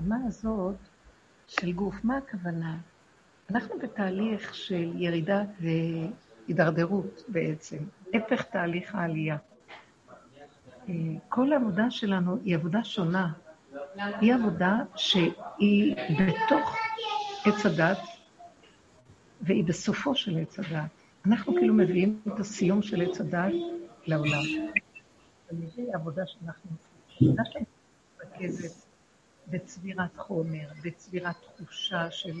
ברמה הזאת של גוף, מה הכוונה? אנחנו בתהליך של ירידה והידרדרות בעצם, הפך תהליך העלייה. אה, כל העבודה שלנו היא עבודה שונה. היא עבודה שהיא בתוך עץ הדת, והיא בסופו של עץ הדת. אנחנו כאילו מביאים את הסיום של עץ הדת לעולם. זה העבודה שאנחנו עושים. העבודה שלנו מתרכזת בצבירת חומר, בצבירת תחושה של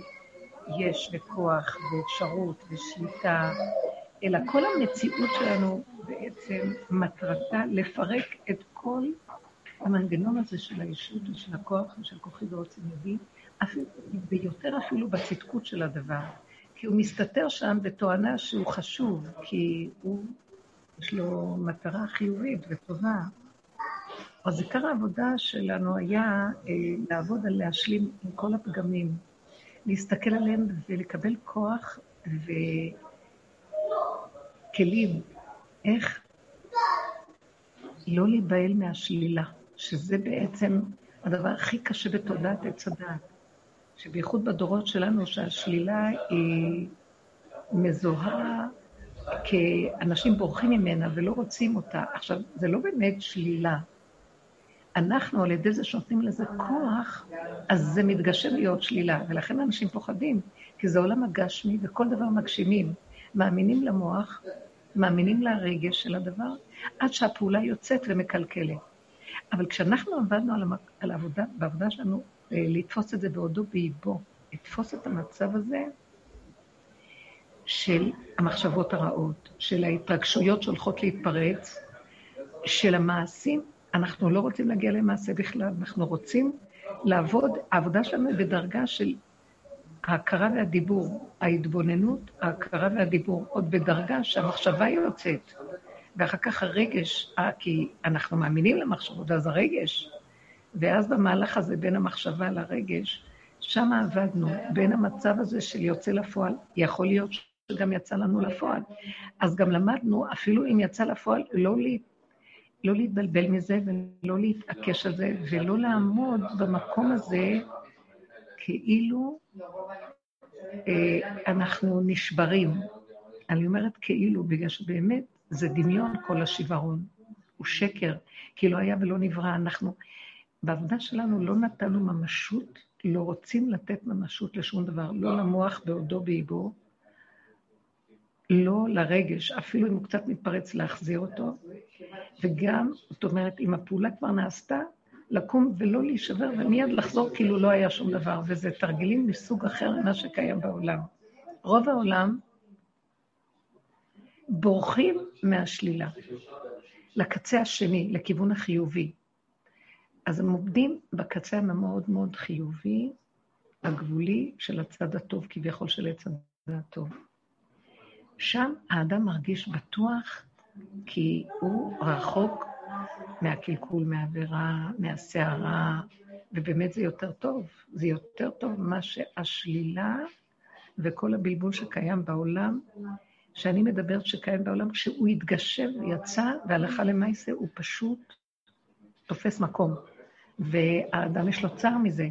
יש וכוח ואפשרות ושליטה, אלא כל המציאות שלנו בעצם מטרתה לפרק את כל המנגנון הזה של הישות ושל הכוח ושל כוחי ועוצם ידי, ויותר אפילו בצדקות של הדבר. כי הוא מסתתר שם בתואנה שהוא חשוב, כי הוא, יש לו מטרה חיובית וטובה. אז עיקר העבודה שלנו היה אה, לעבוד על להשלים עם כל הפגמים, להסתכל עליהם ולקבל כוח וכלים, איך לא להיבהל מהשלילה, שזה בעצם הדבר הכי קשה בתודעת עץ הדעת. שבייחוד בדורות שלנו, שהשלילה היא מזוהה כאנשים בורחים ממנה ולא רוצים אותה. עכשיו, זה לא באמת שלילה. אנחנו, על ידי זה שנותנים לזה כוח, אז זה מתגשם להיות שלילה, ולכן אנשים פוחדים, כי זה עולם הגשמי וכל דבר מגשימים. מאמינים למוח, מאמינים לרגש של הדבר, עד שהפעולה יוצאת ומקלקלת. אבל כשאנחנו עבדנו על, המק... על העבודה, בעבודה שלנו אה, לתפוס את זה בעודו באיבו, לתפוס את המצב הזה של המחשבות הרעות, של ההתרגשויות שהולכות להתפרץ, של המעשים. אנחנו לא רוצים להגיע למעשה בכלל, אנחנו רוצים לעבוד, העבודה שלנו היא בדרגה של ההכרה והדיבור, ההתבוננות, ההכרה והדיבור, עוד בדרגה שהמחשבה יוצאת, ואחר כך הרגש, אה, כי אנחנו מאמינים למחשבות, אז הרגש ואז במהלך הזה, בין המחשבה לרגש, שם עבדנו, בין המצב הזה של יוצא לפועל, יכול להיות שגם יצא לנו לפועל. אז גם למדנו, אפילו אם יצא לפועל, לא, לה, לא להתבלבל מזה ולא להתעקש על זה, ולא לעמוד במקום הזה כאילו אה, אנחנו נשברים. אני אומרת כאילו, בגלל שבאמת זה דמיון כל השיוורון, הוא שקר, כי לא היה ולא נברא. אנחנו בעבודה שלנו לא נתנו ממשות, לא רוצים לתת ממשות לשום דבר, לא למוח בעודו באיבו, לא לרגש, אפילו אם הוא קצת מתפרץ להחזיר אותו, וגם, זאת אומרת, אם הפעולה כבר נעשתה, לקום ולא להישבר ומיד לחזור כאילו לא היה שום דבר, וזה תרגילים מסוג אחר ממה שקיים בעולם. רוב העולם בורחים מהשלילה, לקצה השני, לכיוון החיובי. אז הם עובדים בקצה המאוד מאוד חיובי, הגבולי של הצד הטוב, כביכול של עץ הטוב. שם האדם מרגיש בטוח כי הוא רחוק מהקלקול, מהעבירה, מהסערה, ובאמת זה יותר טוב. זה יותר טוב ממה שהשלילה וכל הבלבול שקיים בעולם, שאני מדברת שקיים בעולם, כשהוא התגשם ויצא, והלכה למעשה הוא פשוט תופס מקום. והאדם יש לו צער מזה,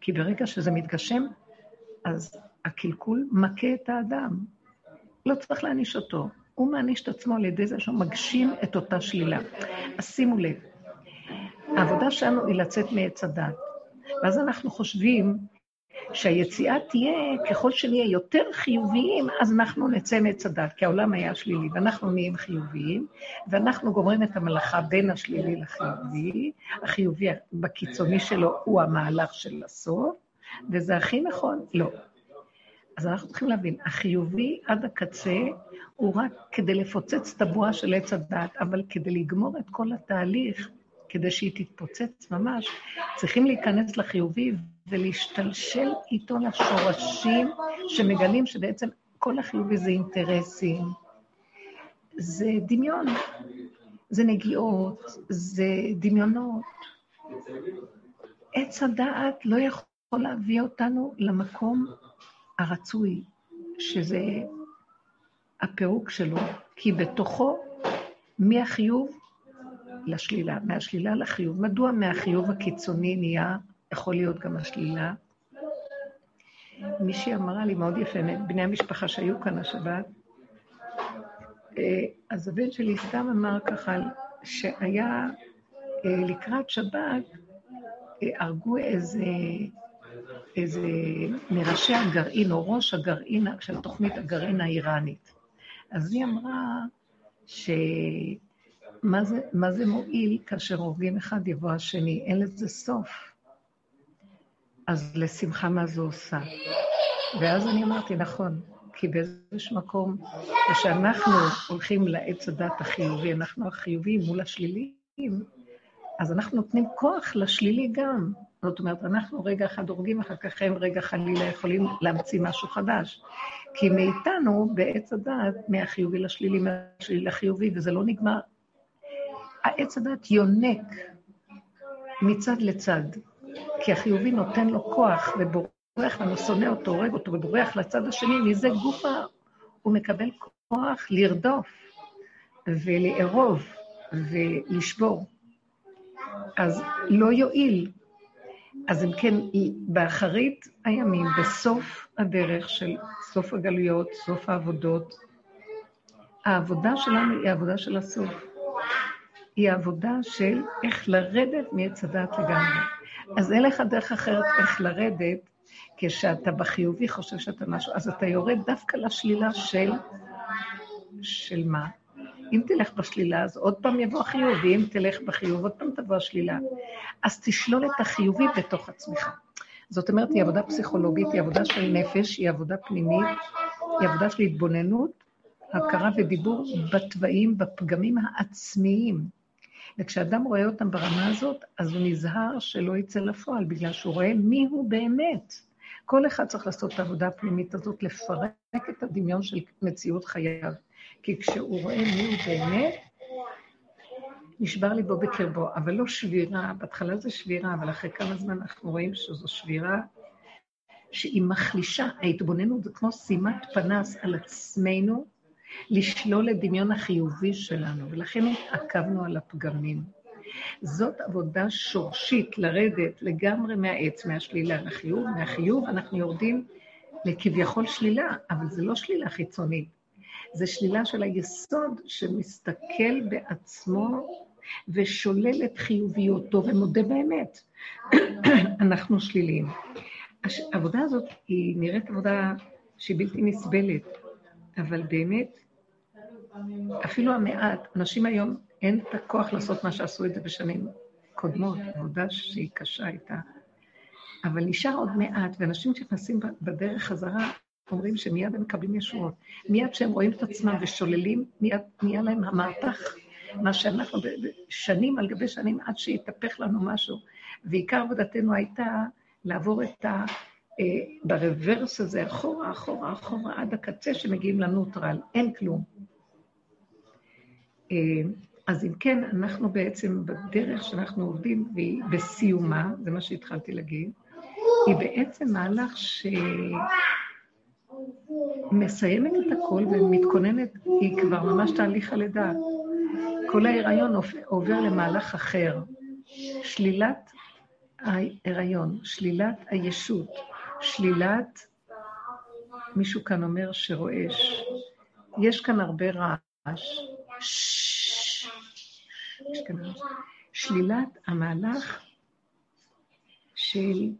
כי ברגע שזה מתגשם, אז הקלקול מכה את האדם. לא צריך להעניש אותו. הוא מעניש את עצמו על ידי זה שהוא מגשים את אותה שלילה. אז שימו לב, העבודה שלנו היא לצאת מעץ הדת. ואז אנחנו חושבים שהיציאה תהיה, ככל שנהיה יותר חיוביים, אז אנחנו נצא מעץ הדת, כי העולם היה שלילי, ואנחנו נהיים חיוביים, ואנחנו גומרים את המלאכה בין השלילי לחיובי. החיובי בקיצוני שלו הוא המהלך של הסוף, וזה הכי נכון? לא. אז אנחנו צריכים להבין, החיובי עד הקצה הוא רק כדי לפוצץ את הבועה של עץ הדת, אבל כדי לגמור את כל התהליך, כדי שהיא תתפוצץ ממש, צריכים להיכנס לחיובי ולהשתלשל איתו לשורשים שמגלים שבעצם כל החיובי זה אינטרסים, זה דמיון, זה נגיעות, זה דמיונות. עץ הדעת לא יכול להביא אותנו למקום הרצוי, שזה הפירוק שלו, כי בתוכו מהחיוב לשלילה, מהשלילה לחיוב. מדוע מהחיוב הקיצוני נהיה יכול להיות גם השלילה. מישהי אמרה לי מאוד יפה, בני המשפחה שהיו כאן השבת, אה, אז הבן שלי סתם אמר ככה, שהיה אה, לקראת שבת, אה, הרגו איזה, איזה מראשי הגרעין, או ראש הגרעין של תוכנית הגרעין האיראנית. אז היא אמרה שמה זה, זה מועיל כאשר הורגים אחד יבוא השני, אין לזה סוף. אז לשמחה מה זה עושה? ואז אני אמרתי, נכון, כי באיזשהו מקום, כשאנחנו הולכים לעץ הדת החיובי, אנחנו החיוביים מול השליליים, אז אנחנו נותנים כוח לשלילי גם. זאת אומרת, אנחנו רגע אחד הורגים, אחר כך הם רגע חלילה יכולים להמציא משהו חדש. כי מאיתנו, בעץ הדת, מהחיובי לשלילי, מהשלילי לחיובי, וזה לא נגמר. העץ הדת יונק מצד לצד, כי החיובי נותן לו כוח ובורח לנו, שונא אותו, הורג אותו ובורח לצד השני, מזה גופה הוא מקבל כוח לרדוף ולארוב ולשבור. אז לא יועיל. אז אם כן, באחרית הימים, בסוף הדרך של סוף הגלויות, סוף העבודות, העבודה שלנו היא העבודה של הסוף. היא העבודה של איך לרדת מעץ הדעת לגמרי. אז אין לך דרך אחרת איך לרדת, כשאתה בחיובי חושב שאתה משהו, אז אתה יורד דווקא לשלילה של... של מה? אם תלך בשלילה, אז עוד פעם יבוא החיוב, ואם תלך בחיוב, עוד פעם תבוא השלילה. אז תשלול את החיובי בתוך עצמך. זאת אומרת, היא עבודה פסיכולוגית, היא עבודה של נפש, היא עבודה פנימית, היא עבודה של התבוננות, הכרה ודיבור בתוואים, בפגמים העצמיים. וכשאדם רואה אותם ברמה הזאת, אז הוא נזהר שלא יצא לפועל, בגלל שהוא רואה מי הוא באמת. כל אחד צריך לעשות את העבודה הפנימית הזאת, לפרק את הדמיון של מציאות חייו. כי כשהוא רואה מי הוא באמת, נשבר ליבו בקרבו, אבל לא שבירה, בהתחלה זה שבירה, אבל אחרי כמה זמן אנחנו רואים שזו שבירה שהיא מחלישה, ההתבוננות זה כמו שימת פנס על עצמנו, לשלול את דמיון החיובי שלנו, ולכן התעכבנו על הפגמים. זאת עבודה שורשית, לרדת לגמרי מהעץ, מהשלילה לחיוב, מהחיוב אנחנו יורדים לכביכול שלילה, אבל זה לא שלילה חיצונית, זה שלילה של היסוד שמסתכל בעצמו ושולל את חיוביותו ומודה באמת. אנחנו שליליים. העבודה הזאת היא נראית עבודה שהיא בלתי נסבלת, אבל באמת, אפילו המעט, אנשים היום אין את הכוח לעשות מה שעשו את זה בשנים קודמות, עבודה שהיא קשה הייתה. אבל נשאר עוד מעט, ואנשים שנכנסים בדרך חזרה, אומרים שמיד הם מקבלים ישועות. מיד כשהם רואים את עצמם ושוללים, מיד נהיה להם המהפך, מה שאנחנו שנים על גבי שנים עד שיתהפך לנו משהו. ועיקר עבודתנו הייתה לעבור את ה... אה, ברוורס הזה, אחורה, אחורה, אחורה, עד הקצה שמגיעים לנוטרל, אין כלום. אה, אז אם כן, אנחנו בעצם בדרך שאנחנו עובדים, והיא בסיומה, זה מה שהתחלתי להגיד, היא בעצם מהלך ש... מסיימת את הכל ומתכוננת, היא כבר ממש תהליך הלידה. כל ההיריון עובר למהלך אחר. שלילת ההיריון, שלילת הישות, שלילת, מישהו כאן אומר שרועש. יש כאן הרבה רעש. יש כאן רעש. שלילת המהלך של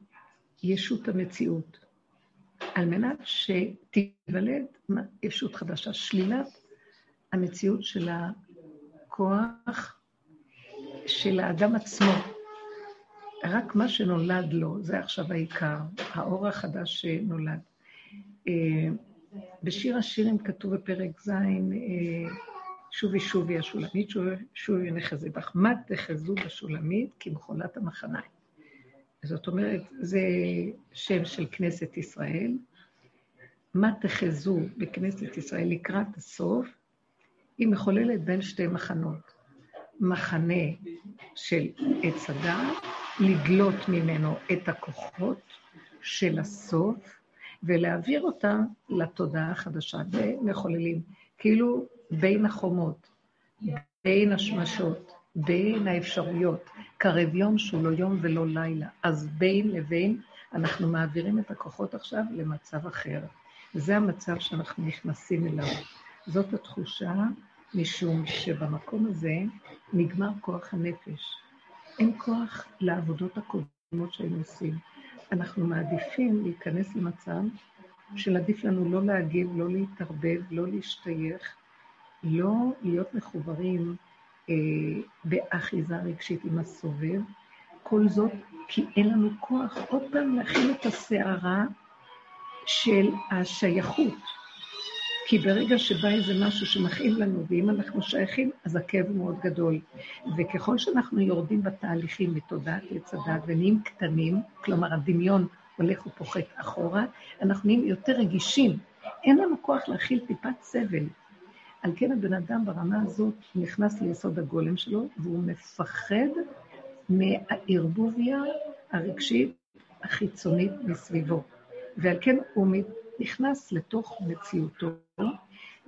ישות המציאות. על מנת שתיוולד ישות חדשה. שלילת המציאות של הכוח של האדם עצמו. רק מה שנולד לו, זה עכשיו העיקר, האור החדש שנולד. אה, בשיר השירים כתוב בפרק ז', אה, שובי שובי השולמית, שובי נחזי בך. מה תחזו בשולמית? כמכונת המחניים. זאת אומרת, זה שם של כנסת ישראל. מה תחזו בכנסת ישראל לקראת הסוף, היא מחוללת בין שתי מחנות. מחנה של עץ הדעת, לדלות ממנו את הכוחות של הסוף, ולהעביר אותה לתודעה החדשה. ומחוללים, כאילו בין החומות, בין השמשות, בין האפשרויות, קרב יום שהוא לא יום ולא לילה. אז בין לבין אנחנו מעבירים את הכוחות עכשיו למצב אחר. וזה המצב שאנחנו נכנסים אליו. זאת התחושה, משום שבמקום הזה נגמר כוח הנפש. אין כוח לעבודות הקודמות שהיינו עושים. אנחנו מעדיפים להיכנס למצב של עדיף לנו לא להגיב, לא להתערבב, לא להשתייך, לא להיות מחוברים באחיזה רגשית עם הסובב. כל זאת כי אין לנו כוח עוד פעם להכין את הסערה של השייכות. כי ברגע שבא איזה משהו שמכאיב לנו, ואם אנחנו שייכים, אז הכאב הוא מאוד גדול. וככל שאנחנו יורדים בתהליכים מתודעת עץ הדת ונהיים קטנים, כלומר הדמיון הולך ופוחת אחורה, אנחנו נהיים יותר רגישים. אין לנו כוח להכיל טיפת סבל. על כן הבן אדם ברמה הזאת נכנס ליסוד הגולם שלו, והוא מפחד מהערבוביה הרגשית החיצונית מסביבו. ועל כן הוא נכנס לתוך מציאותו,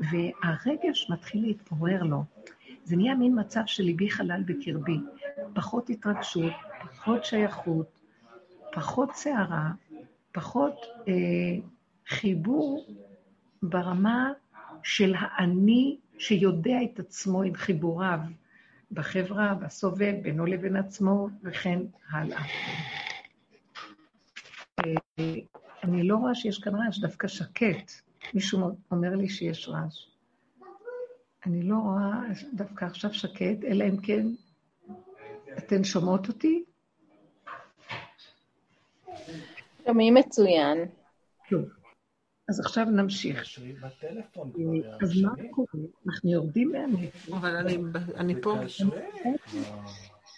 והרגש מתחיל להתפורר לו. זה נהיה מין מצב של ליבי חלל בקרבי. פחות התרגשות, פחות שייכות, פחות סערה, פחות אה, חיבור ברמה של האני שיודע את עצמו עם חיבוריו בחברה, בסובב, בינו לבין עצמו, וכן הלאה. אה, אני לא רואה שיש כאן רעש, דווקא שקט. מישהו אומר לי שיש רעש. אני לא רואה דווקא עכשיו שקט, אלא אם כן אתן שומעות אותי? שומעים מצוין. טוב. אז עכשיו נמשיך. אז מה קורה? אנחנו יורדים מהנפש. אבל אני פה.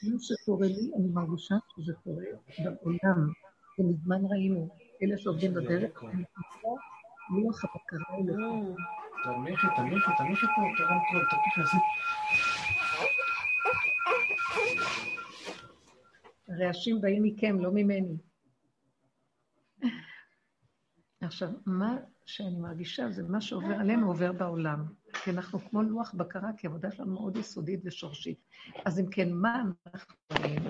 מה שקורה לי, אני מרגישה שזה קורה בעולם. ומזמן ראינו, אלה שעובדים בדרך, אני חושבת, לוח הבקרה אלוהים. תנמיכי, תנמיכי, תנמיכי פה, תרם קול, תנמיכי, עשי. הרעשים באים מכם, לא ממני. עכשיו, מה שאני מרגישה זה מה שעובר עלינו עובר בעולם. כי אנחנו כמו לוח בקרה, כי העבודה שלנו מאוד יסודית ושורשית. אז אם כן, מה אנחנו רואים?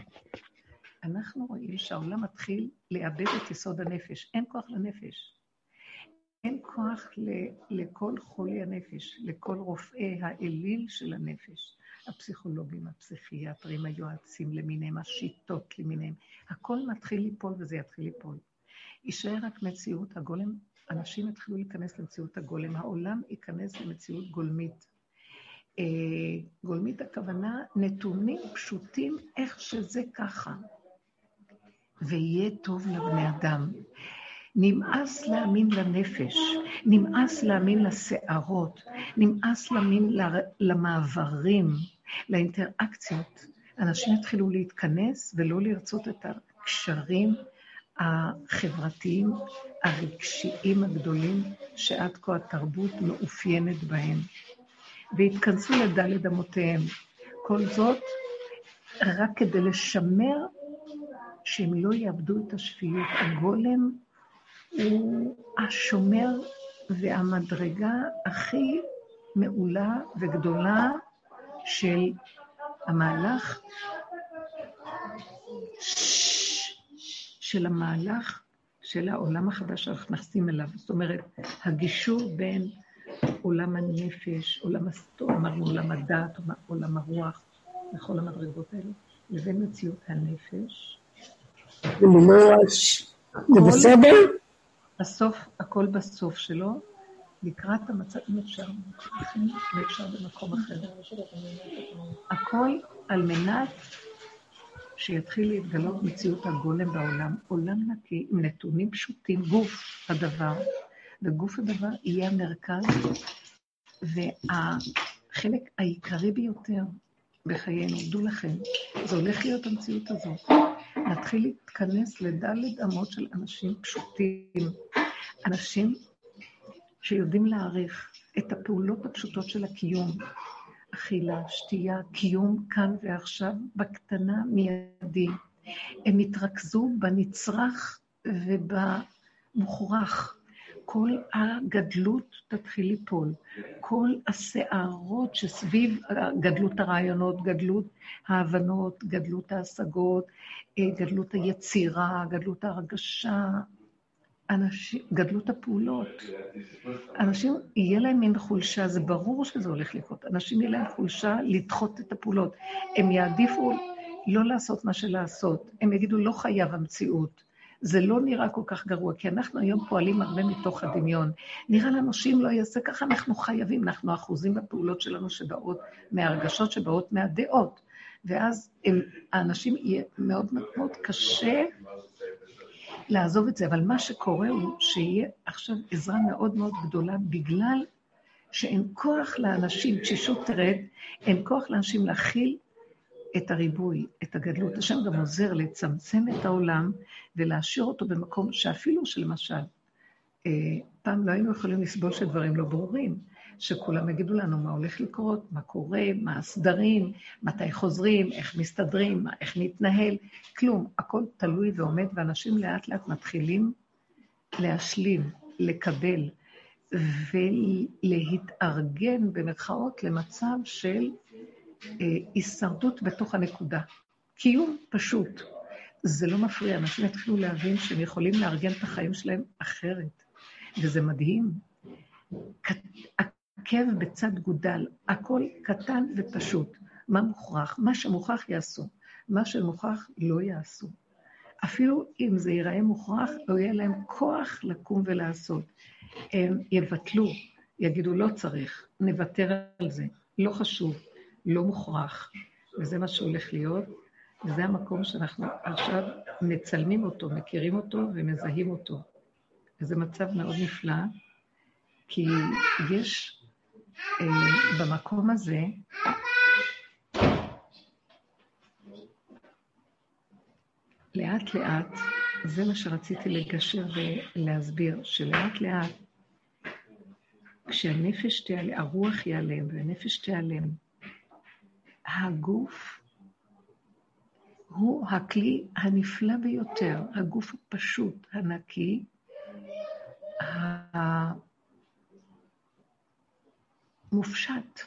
אנחנו רואים שהעולם מתחיל לאבד את יסוד הנפש. אין כוח לנפש. אין כוח לכל חולי הנפש, לכל רופאי האליל של הנפש. הפסיכולוגים, הפסיכיאטרים, היועצים למיניהם, השיטות למיניהם. הכל מתחיל ליפול וזה יתחיל ליפול. יישאר רק מציאות הגולם, אנשים יתחילו להיכנס למציאות הגולם, העולם ייכנס למציאות גולמית. אה, גולמית הכוונה נתונים פשוטים איך שזה ככה. ויהיה טוב לבני אדם. נמאס להאמין לנפש, נמאס להאמין לסערות, נמאס להאמין למעברים, לאינטראקציות. אנשים יתחילו להתכנס ולא לרצות את הקשרים החברתיים, הרגשיים הגדולים, שעד כה התרבות מאופיינת בהם. והתכנסו לדלת אמותיהם. כל זאת רק כדי לשמר שהם לא יאבדו את השפיות. הגולם הוא השומר והמדרגה הכי מעולה וגדולה של המהלך, של המהלך של העולם החדש שאנחנו נכנסים אליו. זאת אומרת, הגישור בין עולם הנפש, עולם אמרנו עולם הדת, עולם הרוח, וכל המדרגות האלה, לבין מציאות הנפש, זה ממש, זה בסדר? בסוף, הכל בסוף שלו, לקראת המצב, אם אפשר, אם אפשר במקום אחר. הכל על מנת שיתחיל להתגלות מציאות הגולם בעולם. עולם נקי עם נתונים פשוטים, גוף הדבר, וגוף הדבר יהיה המרכז, והחלק העיקרי ביותר בחיינו, דעו לכם, זה הולך להיות המציאות הזאת. נתחיל להתכנס לדלת אמות של אנשים פשוטים, אנשים שיודעים להעריך את הפעולות הפשוטות של הקיום, אכילה, שתייה, קיום כאן ועכשיו, בקטנה מיידי. הם התרכזו בנצרך ובמוכרח. כל הגדלות תתחיל ליפול. כל הסערות שסביב גדלות הרעיונות, גדלות ההבנות, גדלות ההשגות, אה, גדלות היצירה, גדלות ההרגשה, אנשים, גדלות הפעולות. אנשים, יהיה להם מין חולשה, זה ברור שזה הולך לקרות. אנשים יהיה להם חולשה לדחות את הפעולות. הם יעדיפו לא לעשות מה שלעשות. הם יגידו, לא חייב המציאות. זה לא נראה כל כך גרוע, כי אנחנו היום פועלים הרבה מתוך הדמיון. נראה לנו שאם לא יעשה ככה, אנחנו חייבים, אנחנו אחוזים בפעולות שלנו שבאות מהרגשות שבאות מהדעות. ואז הם, האנשים, יהיה מאוד מאוד קשה לעזוב את זה, אבל מה שקורה הוא שיהיה עכשיו עזרה מאוד מאוד גדולה, בגלל שאין כוח לאנשים, תשישות תרד, אין כוח לאנשים להכיל את הריבוי, את הגדלות. השם גם עוזר לצמצם את העולם ולהשאיר אותו במקום שאפילו שלמשל, אה, פעם לא היינו יכולים לסבול שדברים לא ברורים, שכולם יגידו לנו מה הולך לקרות, מה קורה, מה הסדרים, מתי חוזרים, איך מסתדרים, איך נתנהל, כלום. הכל תלוי ועומד, ואנשים לאט לאט מתחילים להשלים, לקבל ולהתארגן, במרכאות, למצב של אה, הישרדות בתוך הנקודה. קיום פשוט. זה לא מפריע, אנשים יתחילו להבין שהם יכולים לארגן את החיים שלהם אחרת, וזה מדהים. עקב בצד גודל, הכל קטן ופשוט. מה מוכרח? מה שמוכרח יעשו, מה שמוכרח לא יעשו. אפילו אם זה ייראה מוכרח, לא יהיה להם כוח לקום ולעשות. הם יבטלו, יגידו, לא צריך, נוותר על זה, לא חשוב. לא מוכרח, וזה מה שהולך להיות, וזה המקום שאנחנו עכשיו מצלמים אותו, מכירים אותו ומזהים אותו. וזה מצב מאוד נפלא, כי יש במקום הזה, לאט לאט, זה מה שרציתי לגשר ולהסביר, שלאט לאט, כשהנפש תיעלם, הרוח ייעלם והנפש תיעלם, הגוף הוא הכלי הנפלא ביותר, הגוף הפשוט, הנקי, המופשט.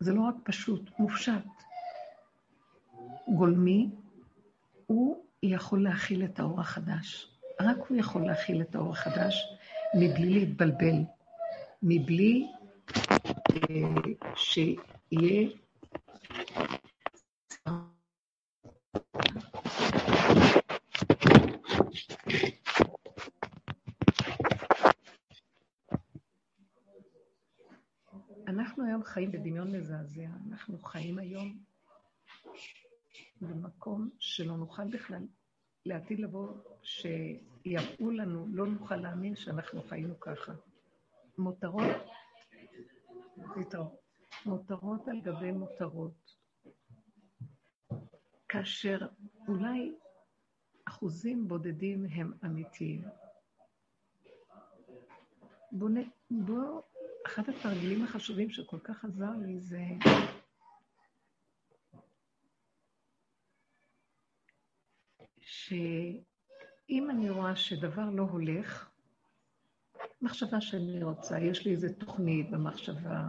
זה לא רק פשוט, מופשט. גולמי, הוא יכול להכיל את האור החדש. רק הוא יכול להכיל את האור החדש מבלי להתבלבל, מבלי אה, שיהיה חיים בדמיון מזעזע. אנחנו חיים היום במקום שלא נוכל בכלל לעתיד לבוא, שיראו לנו, לא נוכל להאמין שאנחנו חיינו ככה. מותרות, מותרות על גבי מותרות. כאשר אולי אחוזים בודדים הם אמיתיים. בוא, בוא, אחד התרגילים החשובים שכל כך עזר לי זה שאם אני רואה שדבר לא הולך, מחשבה שאני רוצה, יש לי איזו תוכנית במחשבה,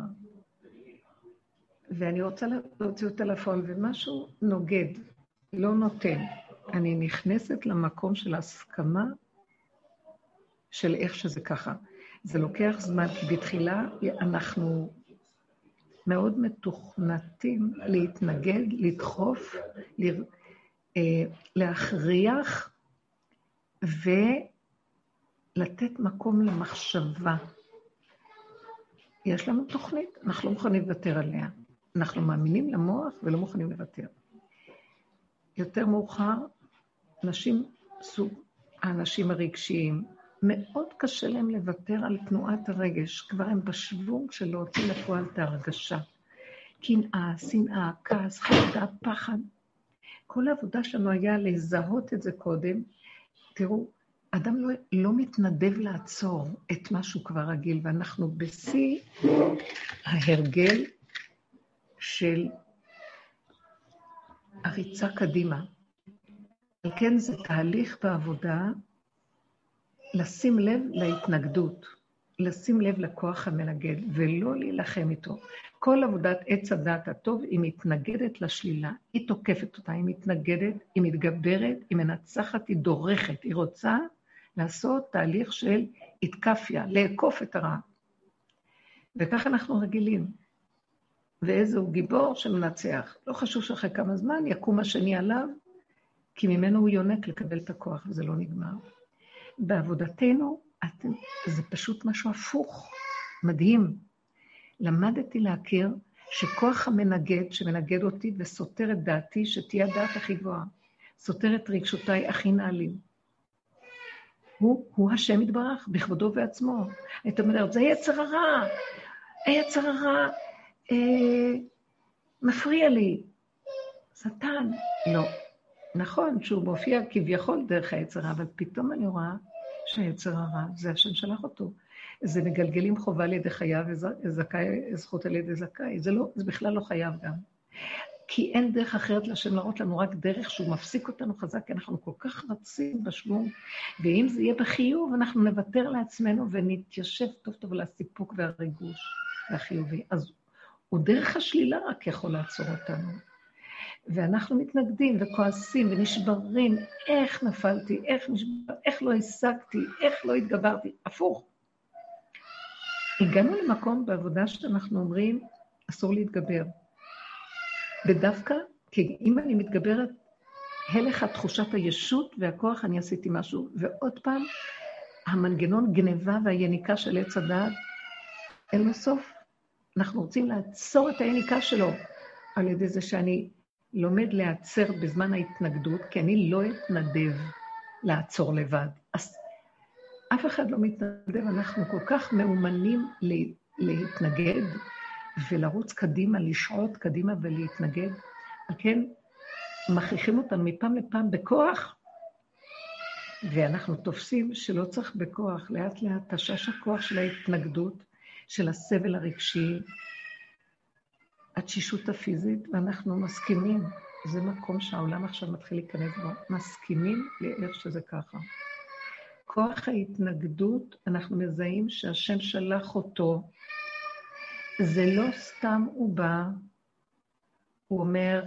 ואני רוצה להוציא אותה לפועל, ומשהו נוגד, לא נותן. אני נכנסת למקום של הסכמה של איך שזה ככה. זה לוקח זמן, כי בתחילה אנחנו מאוד מתוכנתים להתנגד, לדחוף. אה, להכריח ולתת מקום למחשבה. יש לנו תוכנית, אנחנו לא מוכנים לוותר עליה. אנחנו מאמינים למוח ולא מוכנים לוותר. יותר מאוחר, אנשים, סוג האנשים הרגשיים, מאוד קשה להם לוותר על תנועת הרגש. כבר הם בשוונג של להוציא לפועל את ההרגשה. קנאה, שנאה, כעס, חרדה, פחד. כל העבודה שלנו היה לזהות את זה קודם. תראו, אדם לא, לא מתנדב לעצור את מה שהוא כבר רגיל, ואנחנו בשיא ההרגל של הריצה קדימה. על כן זה תהליך בעבודה לשים לב להתנגדות, לשים לב לכוח המנגד, ולא להילחם איתו. כל עבודת עץ הדת הטוב, היא מתנגדת לשלילה, היא תוקפת אותה, היא מתנגדת, היא מתגברת, היא מנצחת, היא דורכת, היא רוצה לעשות תהליך של התקפיה, לעקוף את הרע. וככה אנחנו רגילים. ואיזהו גיבור שמנצח. לא חשוב שאחרי כמה זמן יקום השני עליו, כי ממנו הוא יונק לקבל את הכוח, וזה לא נגמר. בעבודתנו, אתם, זה פשוט משהו הפוך, מדהים. למדתי להכיר שכוח המנגד, שמנגד אותי וסותר את דעתי, שתהיה הדעת הכי גבוהה, סותר את רגשותיי הכי נעלים. הוא, הוא השם יתברך, בכבודו ובעצמו. היית אומרת, זה יצר הרע, היצר הרע אה, מפריע לי. שטן, לא. נכון שהוא מופיע כביכול דרך היצר הרע, אבל פתאום אני רואה שהיצר הרע, זה השם שלח אותו. זה מגלגלים חובה על ידי חייו וזכאי, זכות על ידי זכאי. זה, לא, זה בכלל לא חייב גם. כי אין דרך אחרת להשם להראות לנו, רק דרך שהוא מפסיק אותנו חזק, כי אנחנו כל כך רצים בשלום, ואם זה יהיה בחיוב, אנחנו נוותר לעצמנו ונתיישב טוב טוב על הסיפוק והריגוש והחיובי. אז הוא דרך השלילה רק יכול לעצור אותנו. ואנחנו מתנגדים וכועסים ונשברים, איך נפלתי, איך נשבר, איך לא השגתי, איך לא התגברתי, הפוך. הגענו למקום בעבודה שאנחנו אומרים, אסור להתגבר. ודווקא, כי אם אני מתגברת, הלך התחושת הישות והכוח, אני עשיתי משהו. ועוד פעם, המנגנון גניבה והיניקה של עץ הדעת, אין לו סוף. אנחנו רוצים לעצור את היניקה שלו על ידי זה שאני לומד להיעצר בזמן ההתנגדות, כי אני לא אתנדב לעצור לבד. אז אף אחד לא מתנדב, אנחנו כל כך מאומנים להתנגד ולרוץ קדימה, לשעוט קדימה ולהתנגד. על כן, מכריחים אותנו מפעם לפעם בכוח, ואנחנו תופסים שלא צריך בכוח, לאט לאט תשש הכוח של ההתנגדות, של הסבל הרגשי, התשישות הפיזית, ואנחנו מסכימים. זה מקום שהעולם עכשיו מתחיל להיכנס בו. מסכימים לאיך שזה ככה. כוח ההתנגדות, אנחנו מזהים שהשם שלח אותו. זה לא סתם הוא בא, הוא אומר,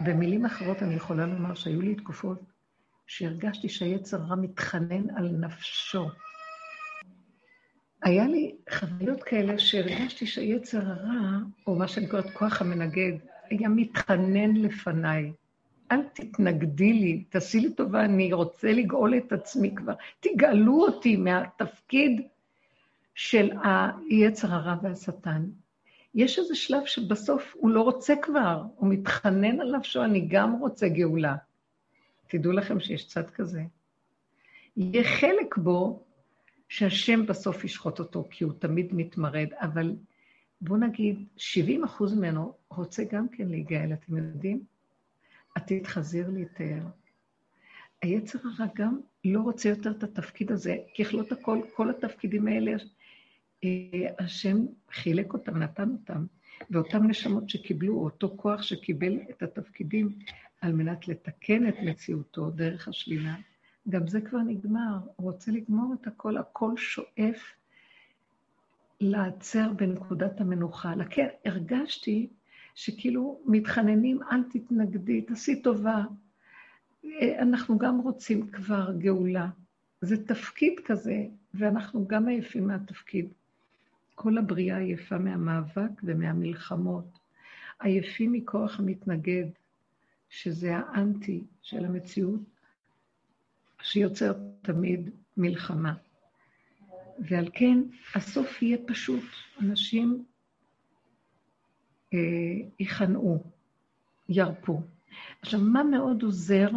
במילים אחרות אני יכולה לומר שהיו לי תקופות שהרגשתי שהיצר רע מתחנן על נפשו. היה לי חוויות כאלה שהרגשתי שהיצר הרע, או מה שאני קוראת כוח המנגד, היה מתחנן לפניי. אל תתנגדי לי, תעשי לי טובה, אני רוצה לגאול את עצמי כבר. תגאלו אותי מהתפקיד של היצר הרע והשטן. יש איזה שלב שבסוף הוא לא רוצה כבר, הוא מתחנן על נפשו, אני גם רוצה גאולה. תדעו לכם שיש צד כזה. יהיה חלק בו שהשם בסוף ישחוט אותו, כי הוא תמיד מתמרד, אבל בואו נגיד, 70 אחוז ממנו רוצה גם כן להיגאל, אתם יודעים? עתיד חזיר להתאר. היצר הרע גם לא רוצה יותר את התפקיד הזה, ככלות הכל, כל התפקידים האלה, אה, השם חילק אותם, נתן אותם, ואותם נשמות שקיבלו, אותו כוח שקיבל את התפקידים על מנת לתקן את מציאותו דרך השלילה, גם זה כבר נגמר, הוא רוצה לגמור את הכל, הכל שואף לעצר בנקודת המנוחה. לכן הרגשתי שכאילו מתחננים, אל תתנגדי, תעשי טובה. אנחנו גם רוצים כבר גאולה. זה תפקיד כזה, ואנחנו גם עייפים מהתפקיד. כל הבריאה עייפה מהמאבק ומהמלחמות. עייפים מכוח המתנגד, שזה האנטי של המציאות, שיוצר תמיד מלחמה. ועל כן, הסוף יהיה פשוט. אנשים אה, ייכנעו, ירפו. עכשיו, מה מאוד עוזר?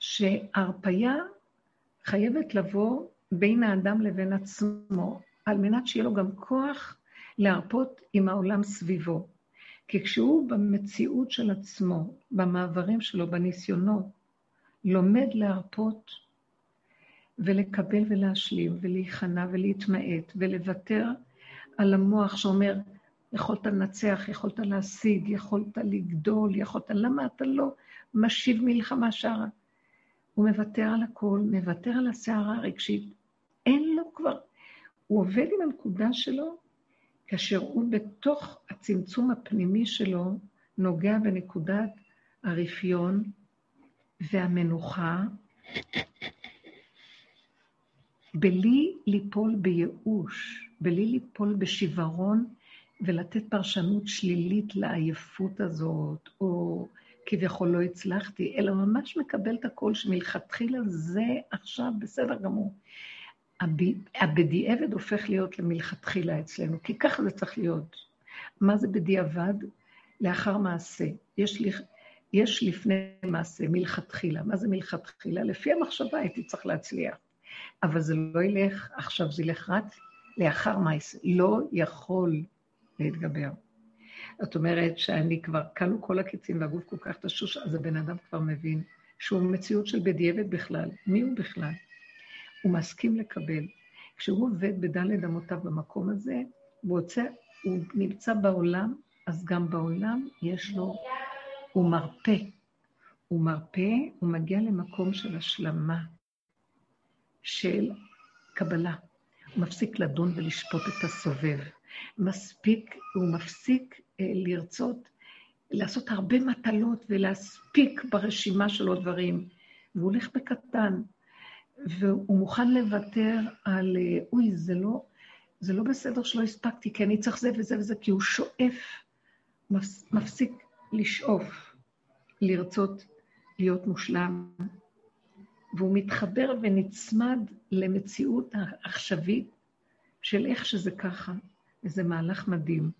שההרפייה חייבת לבוא בין האדם לבין עצמו, על מנת שיהיה לו גם כוח להרפות עם העולם סביבו. כי כשהוא במציאות של עצמו, במעברים שלו, בניסיונות, לומד להרפות ולקבל ולהשלים ולהיכנע ולהתמעט ולוותר על המוח שאומר, יכולת לנצח, יכולת להשיג, יכולת לגדול, יכולת... למה אתה לא משיב מלחמה שערה? הוא מוותר על הכל, מוותר על הסערה הרגשית. אין לו כבר... הוא עובד עם הנקודה שלו, כאשר הוא בתוך הצמצום הפנימי שלו נוגע בנקודת הרפיון והמנוחה, בלי ליפול בייאוש, בלי ליפול בשיוורון ולתת פרשנות שלילית לעייפות הזאת, או כביכול לא הצלחתי, אלא ממש מקבל את הכל שמלכתחילה זה עכשיו בסדר גמור. הבדיעבד הופך להיות למלכתחילה אצלנו, כי ככה זה צריך להיות. מה זה בדיעבד? לאחר מעשה. יש, לי, יש לפני מעשה, מלכתחילה. מה זה מלכתחילה? לפי המחשבה הייתי צריך להצליח. אבל זה לא ילך עכשיו, זה ילך רק לאחר מעשה. לא יכול להתגבר. זאת אומרת שאני כבר, כלו כל הקיצים והגוף כל כך תשוש, אז הבן אדם כבר מבין שהוא מציאות של בדיעבד בכלל. מי הוא בכלל? הוא מסכים לקבל. כשהוא עובד בדלת אמותיו במקום הזה, הוא, רוצה, הוא נמצא בעולם, אז גם בעולם יש לו, הוא מרפא. הוא מרפא, הוא מגיע למקום של השלמה, של קבלה. הוא מפסיק לדון ולשפוט את הסובב. מספיק, הוא מפסיק אה, לרצות לעשות הרבה מטלות ולהספיק ברשימה שלו דברים, והוא הולך בקטן, והוא מוכן לוותר על, אה, אוי, זה לא, זה לא בסדר שלא הספקתי, כי אני צריך זה וזה וזה, כי הוא שואף, מפסיק לשאוף, לרצות להיות מושלם, והוא מתחבר ונצמד למציאות העכשווית של איך שזה ככה, וזה מהלך מדהים.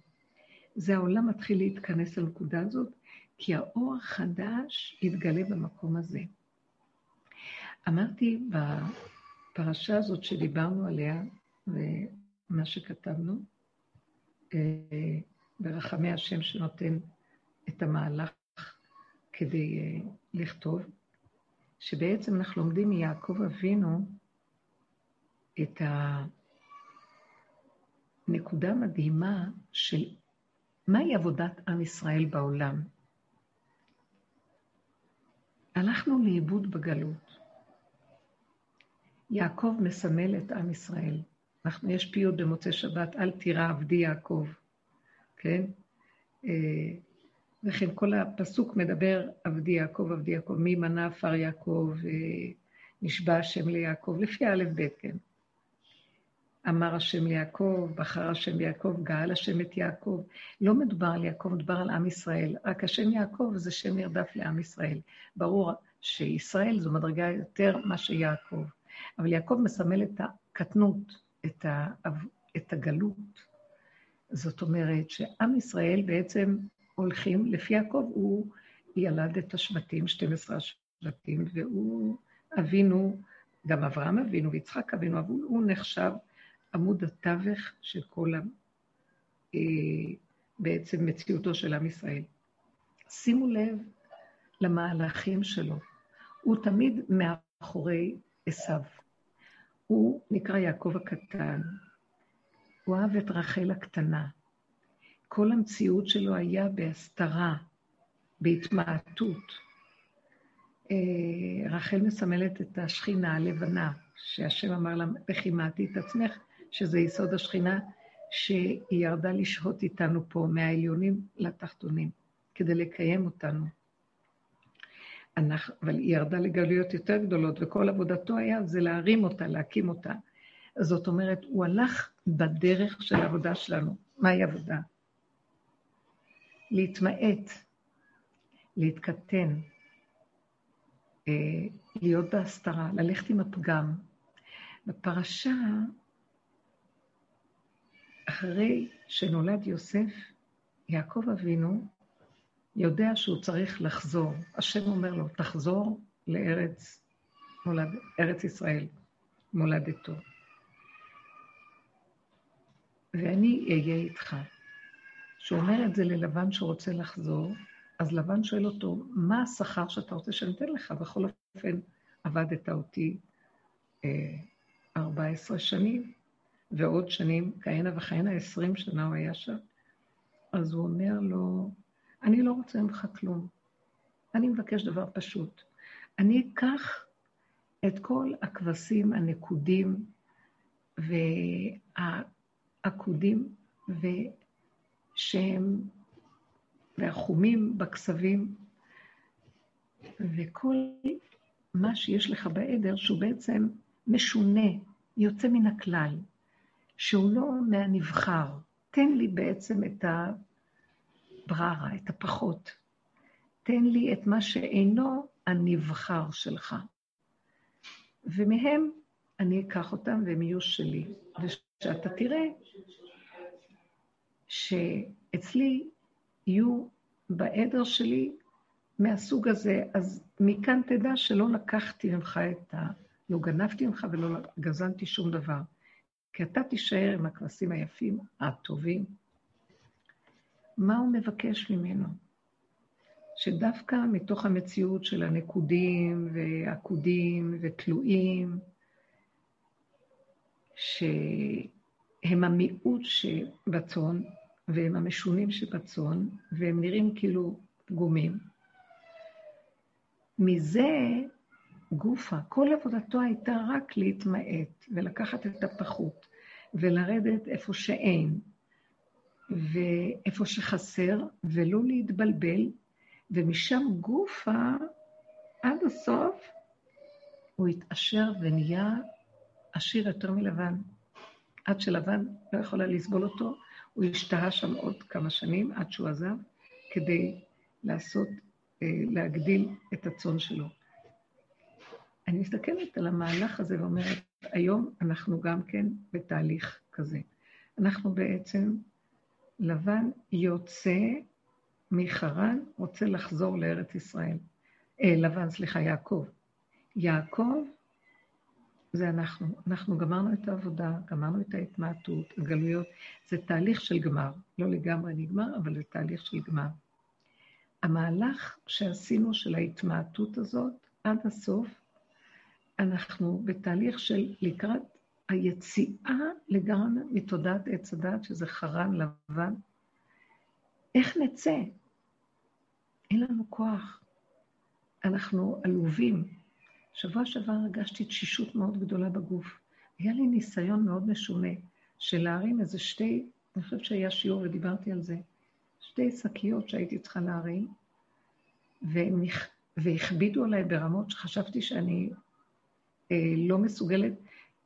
זה העולם מתחיל להתכנס לנקודה הזאת, כי האור החדש יתגלה במקום הזה. אמרתי בפרשה הזאת שדיברנו עליה, ומה שכתבנו, אה, ברחמי השם שנותן את המהלך כדי אה, לכתוב, שבעצם אנחנו לומדים מיעקב אבינו את הנקודה המדהימה של מהי עבודת עם ישראל בעולם. הלכנו לאיבוד בגלות. יעקב מסמל את עם ישראל. אנחנו, יש פיוט במוצאי שבת, אל תירא עבדי יעקב, כן? וכן כל הפסוק מדבר עבדי יעקב, עבדי יעקב, מי מנה עפר יעקב, אה, נשבע השם ליעקב, לפי א' ב', כן. אמר השם ליעקב, בחר השם ליעקב, גאל השם את יעקב. לא מדובר על יעקב, מדובר על עם ישראל. רק השם יעקב זה שם נרדף לעם ישראל. ברור שישראל זו מדרגה יותר מה שיעקב. אבל יעקב מסמל את הקטנות, את, ה, את הגלות. זאת אומרת שעם ישראל בעצם הולכים, לפי יעקב הוא ילד את השבטים, 12 השבטים, והוא אבינו, גם אברהם אבינו ויצחק אבינו, אבל הוא נחשב עמוד התווך של כל ה... אה, בעצם מציאותו של עם ישראל. שימו לב למהלכים שלו. הוא תמיד מאחורי עשיו. הוא נקרא יעקב הקטן. הוא אהב את רחל הקטנה. כל המציאות שלו היה בהסתרה, בהתמעטות. אה, רחל מסמלת את השכינה הלבנה, שהשם אמר לה, וכי מעטי את עצמך, שזה יסוד השכינה, שהיא ירדה לשהות איתנו פה, מהעליונים לתחתונים, כדי לקיים אותנו. אנחנו, אבל היא ירדה לגלויות יותר גדולות, וכל עבודתו היה זה להרים אותה, להקים אותה. זאת אומרת, הוא הלך בדרך של העבודה שלנו. מהי עבודה? להתמעט, להתקטן, אה, להיות בהסתרה, ללכת עם הפגם. בפרשה אחרי שנולד יוסף, יעקב אבינו יודע שהוא צריך לחזור. השם אומר לו, תחזור לארץ מולד, ארץ ישראל, מולדתו. ואני אהיה איתך. כשהוא אומר את זה ללבן שרוצה לחזור, אז לבן שואל אותו, מה השכר שאתה רוצה שאני אתן לך? בכל אופן, עבדת אותי אה, 14 שנים, ועוד שנים, כהנה וכהנה, עשרים שנה הוא היה שם. אז הוא אומר לו, אני לא רוצה ממך כלום. אני מבקש דבר פשוט. אני אקח את כל הכבשים הנקודים והעקודים ושהם, והחומים בכסבים, וכל מה שיש לך בעדר שהוא בעצם משונה, יוצא מן הכלל, שהוא לא מהנבחר. תן לי בעצם את הבררה, את הפחות. תן לי את מה שאינו הנבחר שלך. ומהם אני אקח אותם והם יהיו שלי. ושאתה תראה שאצלי יהיו בעדר שלי מהסוג הזה, אז מכאן תדע שלא לקחתי ממך את ה... לא גנבתי ממך ולא גזלתי שום דבר. כי אתה תישאר עם הכבשים היפים, הטובים. מה הוא מבקש ממנו? שדווקא מתוך המציאות של הנקודים ועקודים ותלויים, שהם המיעוט שבצאן, והם המשונים שבצאן, והם נראים כאילו פגומים. מזה גופה, כל עבודתו הייתה רק להתמעט ולקחת את הפחות ולרדת איפה שאין ואיפה שחסר ולא להתבלבל, ומשם גופה עד הסוף הוא התעשר ונהיה עשיר יותר מלבן. עד שלבן לא יכולה לסבול אותו, הוא השתהה שם עוד כמה שנים עד שהוא עזב, כדי לעשות, אה, להגדיל את הצאן שלו. אני מסתכלת על המהלך הזה ואומרת, היום אנחנו גם כן בתהליך כזה. אנחנו בעצם, לבן יוצא מחרן, רוצה לחזור לארץ ישראל. אה, לבן, סליחה, יעקב. יעקב זה אנחנו. אנחנו גמרנו את העבודה, גמרנו את ההתמעטות, הגלויות. זה תהליך של גמר. לא לגמרי נגמר, אבל זה תהליך של גמר. המהלך שעשינו של ההתמעטות הזאת, עד הסוף, אנחנו בתהליך של לקראת היציאה לגמרי מתודעת עץ הדת, שזה חרן לבן. איך נצא? אין לנו כוח. אנחנו עלובים. שבוע שעבר הרגשתי תשישות מאוד גדולה בגוף. היה לי ניסיון מאוד משונה של להרים איזה שתי, אני חושבת שהיה שיעור ודיברתי על זה, שתי שקיות שהייתי צריכה להרים, והכבידו עליי ברמות שחשבתי שאני אה, לא מסוגלת,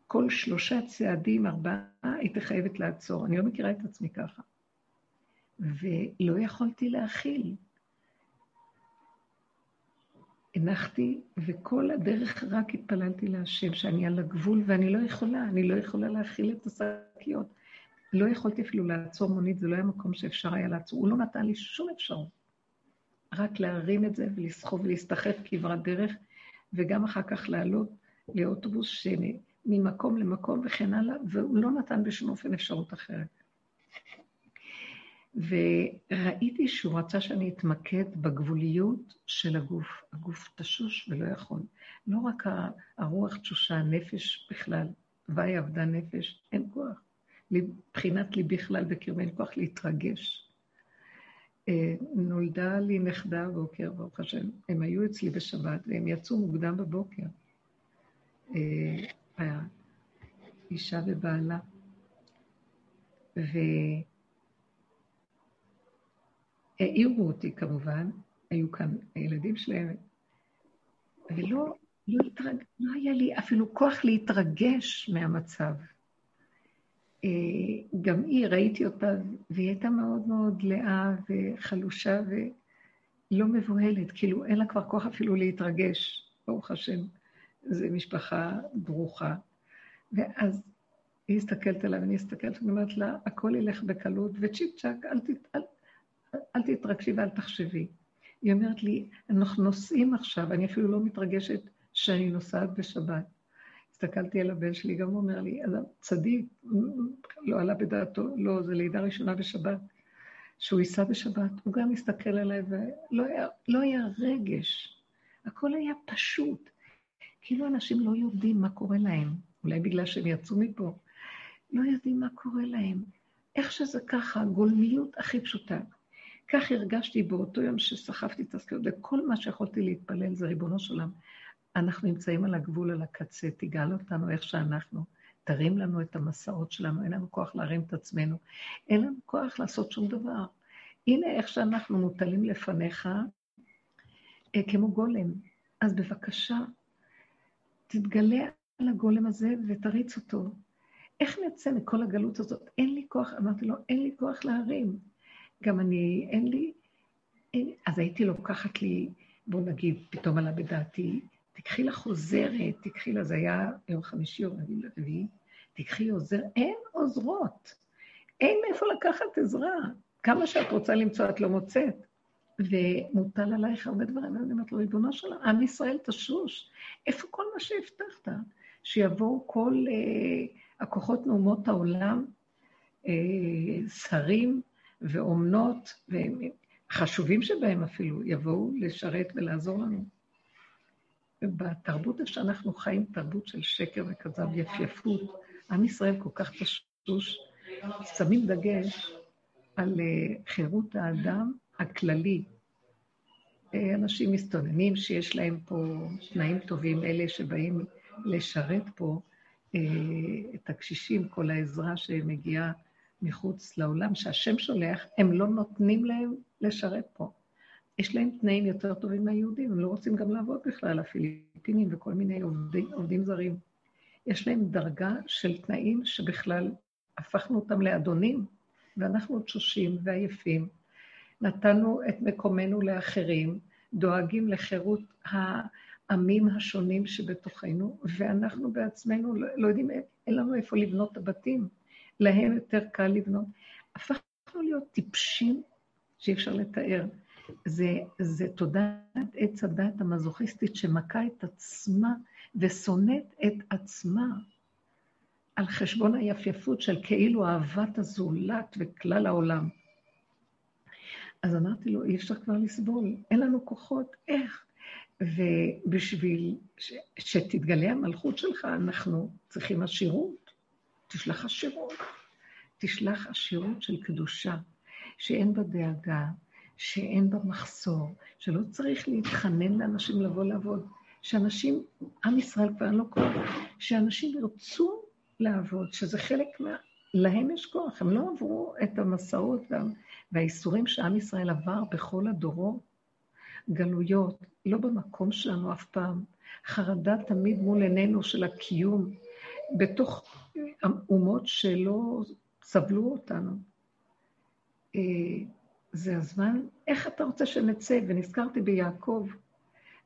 כל שלושה צעדים, ארבעה, הייתי חייבת לעצור. אני לא מכירה את עצמי ככה. ולא יכולתי להכיל. הנחתי, וכל הדרך רק התפללתי להשם, שאני על הגבול, ואני לא יכולה, אני לא יכולה להכיל את השקיות. לא יכולתי אפילו לעצור מונית, זה לא היה מקום שאפשר היה לעצור. הוא לא נתן לי שום אפשרות. רק להרים את זה ולסחוב ולהסתחף כברת דרך, וגם אחר כך לעלות לאוטובוס שני, ממקום למקום וכן הלאה, והוא לא נתן בשום אופן אפשרות אחרת. וראיתי שהוא רצה שאני אתמקד בגבוליות של הגוף. הגוף תשוש ולא יכול. לא רק הרוח תשושה, הנפש בכלל, ואי עבדה נפש, אין כוח. מבחינת לי בכלל בקרבי אין כוח להתרגש. אה, נולדה לי נכדה בבוקר, ברוך השם. הם היו אצלי בשבת, והם יצאו מוקדם בבוקר. אה, ובעלה. והעירו אותי כמובן, היו כאן הילדים שלהם, ולא לא, התרג... לא היה לי אפילו כוח להתרגש מהמצב. אה, גם היא, ראיתי אותה, והיא הייתה מאוד מאוד לאה וחלושה ולא מבוהלת, כאילו אין לה כבר כוח אפילו להתרגש, ברוך השם. זו משפחה ברוכה. ואז היא הסתכלת עליו, אני הסתכלת, ואני אומרת לה, הכל ילך בקלות, וצ'יק צ'אק, אל, תת, אל, אל תתרגשי ואל תחשבי. היא אומרת לי, אנחנו נוסעים עכשיו, אני אפילו לא מתרגשת שאני נוסעת בשבת. הסתכלתי על הבן שלי, גם הוא אומר לי, צדיק, לא עלה בדעתו, לא, זה לידה ראשונה בשבת, שהוא ייסע בשבת. הוא גם הסתכל עליי, ולא היה, לא היה רגש. הכל היה פשוט. כאילו אנשים לא יודעים מה קורה להם, אולי בגלל שהם יצאו מפה, לא יודעים מה קורה להם. איך שזה ככה, גולמיות הכי פשוטה. כך הרגשתי באותו יום שסחבתי את הסקיות, וכל מה שיכולתי להתפלל זה ריבונו של עולם. אנחנו נמצאים על הגבול, על הקצה, תגאל אותנו איך שאנחנו. תרים לנו את המסעות שלנו, אין לנו כוח להרים את עצמנו, אין לנו כוח לעשות שום דבר. הנה איך שאנחנו מוטלים לפניך, אה, כמו גולם. אז בבקשה, תתגלה על הגולם הזה ותריץ אותו. איך נצא מכל הגלות הזאת? אין לי כוח, אמרתי לו, אין לי כוח להרים. גם אני, אין לי, אין, אז הייתי לוקחת לי, בוא נגיד, פתאום עלה בדעתי, תקחי לה חוזרת, תקחי לה, זה היה יום חמישי או רביעי, תקחי עוזר, אין עוזרות, אין מאיפה לקחת עזרה. כמה שאת רוצה למצוא, את לא מוצאת. ומוטל עלייך הרבה דברים, ואני אומרת לו, ריבונו של עם ישראל תשוש, איפה כל מה שהבטחת? שיבואו כל אה, הכוחות מאומות העולם, אה, שרים ואומנות, וחשובים שבהם אפילו, יבואו לשרת ולעזור לנו. ובתרבות שאנחנו חיים, תרבות של שקר וכזב, יפייפות, עם ישראל כל כך תשוש, שמים דגש על אה, חירות האדם הכללי. אה, אנשים מסתוננים שיש להם פה תנאים טובים, אלה שבאים לשרת פה אה, את הקשישים, כל העזרה שמגיעה מחוץ לעולם, שהשם שולח, הם לא נותנים להם לשרת פה. יש להם תנאים יותר טובים מהיהודים, הם לא רוצים גם לעבוד בכלל, הפיליפינים וכל מיני עובדים, עובדים זרים. יש להם דרגה של תנאים שבכלל הפכנו אותם לאדונים, ואנחנו תשושים ועייפים. נתנו את מקומנו לאחרים, דואגים לחירות העמים השונים שבתוכנו, ואנחנו בעצמנו לא, לא יודעים, אין לנו איפה לבנות את הבתים. להם יותר קל לבנות. הפכנו להיות טיפשים שאי אפשר לתאר. זה, זה תודעת עץ הדת המזוכיסטית שמכה את עצמה ושונאת את עצמה על חשבון היפייפות של כאילו אהבת הזולת וכלל העולם. אז אמרתי לו, אי אפשר כבר לסבול, אין לנו כוחות, איך? ובשביל ש, שתתגלה המלכות שלך, אנחנו צריכים עשירות. תשלח עשירות. תשלח עשירות של קדושה, שאין בה דאגה, שאין בה מחסור, שלא צריך להתחנן לאנשים לבוא לעבוד, שאנשים, עם ישראל כבר לו כוח, שאנשים ירצו לעבוד, שזה חלק מה... להם יש כוח, הם לא עברו את המסעות וה... והאיסורים שעם ישראל עבר בכל הדורות, גלויות, לא במקום שלנו אף פעם, חרדה תמיד מול עינינו של הקיום, בתוך אומות שלא סבלו אותנו. אה, זה הזמן, איך אתה רוצה שנצא? ונזכרתי ביעקב,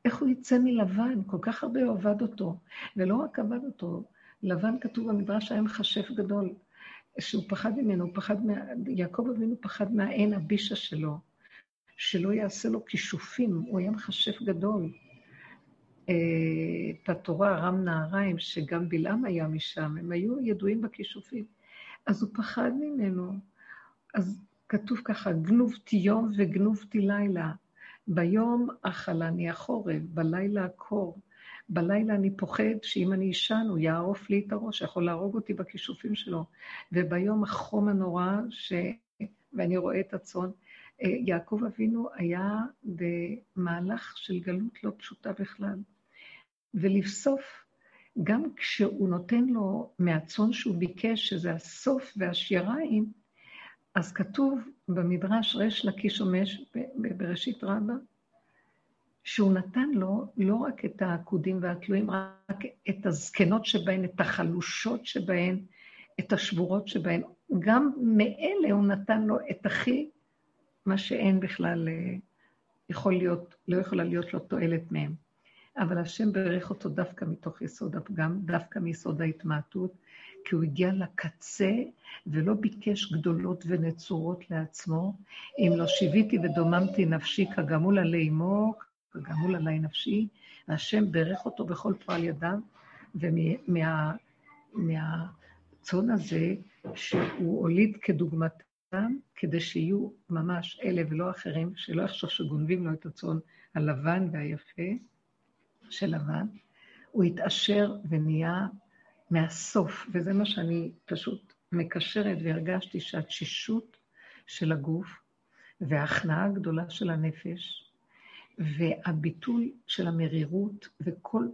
איך הוא יצא מלבן, כל כך הרבה עבד אותו, ולא רק עבד אותו, לבן כתוב במדרש היה מכשף גדול, שהוא פחד ממנו, פחד, מה... יעקב אבינו פחד מהעין הבישה שלו, שלא יעשה לו כישופים, הוא היה מכשף גדול. אה, רם נהריים, שגם בלעם היה משם, הם היו ידועים בכישופים. אז הוא פחד ממנו. אז כתוב ככה, גנובתי יום וגנובתי לילה. ביום אכלני החורב, בלילה הקור. בלילה אני פוחד שאם אני אשן, הוא יערוף לי את הראש, יכול להרוג אותי בכישופים שלו. וביום החום הנורא, ש... ואני רואה את הצאן, אה, יעקב אבינו היה במהלך של גלות לא פשוטה בכלל. ולבסוף, גם כשהוא נותן לו מהצאן שהוא ביקש, שזה הסוף והשיריים, אז כתוב במדרש ריש לקיש עומש בראשית רבה, שהוא נתן לו לא רק את העקודים והתלויים, רק את הזקנות שבהן, את החלושות שבהן, את השבורות שבהן. גם מאלה הוא נתן לו את הכי, מה שאין בכלל, אה, יכול להיות, לא יכולה להיות לו תועלת מהם. אבל השם ברך אותו דווקא מתוך יסוד הפגם, דווקא מיסוד ההתמעטות, כי הוא הגיע לקצה ולא ביקש גדולות ונצורות לעצמו. אם לא שיוויתי ודוממתי נפשי כגמול עלי אמו, כגמול עלי נפשי, והשם ברך אותו בכל פועל ידיו, ומהצאן הזה, שהוא הוליד כדוגמתם, כדי שיהיו ממש אלה ולא אחרים, שלא יחשוב שגונבים לו את הצאן הלבן והיפה של לבן, הוא התעשר ונהיה מהסוף, וזה מה שאני פשוט מקשרת והרגשתי שהתשישות של הגוף וההכנעה הגדולה של הנפש והביטול של המרירות וכל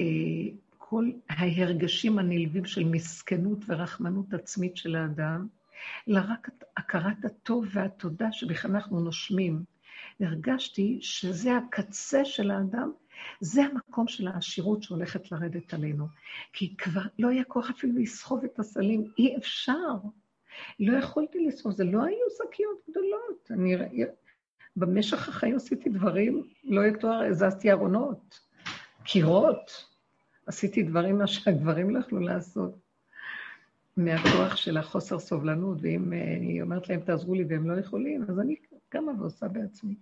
אה, כל ההרגשים הנלווים של מסכנות ורחמנות עצמית של האדם, אלא רק הכרת הטוב והתודה שבכלל אנחנו נושמים. הרגשתי שזה הקצה של האדם, זה המקום של העשירות שהולכת לרדת עלינו. כי כבר לא היה כוח אפילו לסחוב את הסלים, אי אפשר. לא יכולתי לסחוב, זה לא היו שקיות גדולות. אני, במשך החיים עשיתי דברים, לא יתואר, הזזתי ארונות, קירות, עשיתי דברים מה שהגברים לא יכלו לעשות. מהכוח של החוסר סובלנות, ואם אה, אני אומרת להם, תעזרו לי והם לא יכולים, אז אני קמה ועושה בעצמי.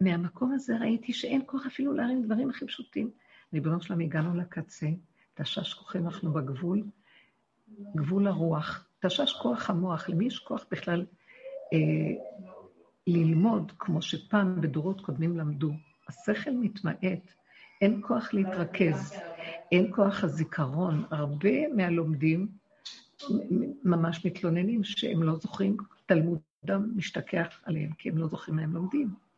מהמקום הזה ראיתי שאין כוח אפילו להרים דברים הכי פשוטים. ריבונו שלם, הגענו לקצה, תשש כוחי, אנחנו בגבול, גבול הרוח. תשש כוח המוח, למי יש כוח בכלל אה, ללמוד כמו שפעם בדורות קודמים למדו? השכל מתמעט, אין כוח להתרכז, אין כוח הזיכרון. הרבה מהלומדים ממש מתלוננים שהם לא זוכרים, תלמודם משתכח עליהם, כי הם לא זוכרים מה הם לומדים.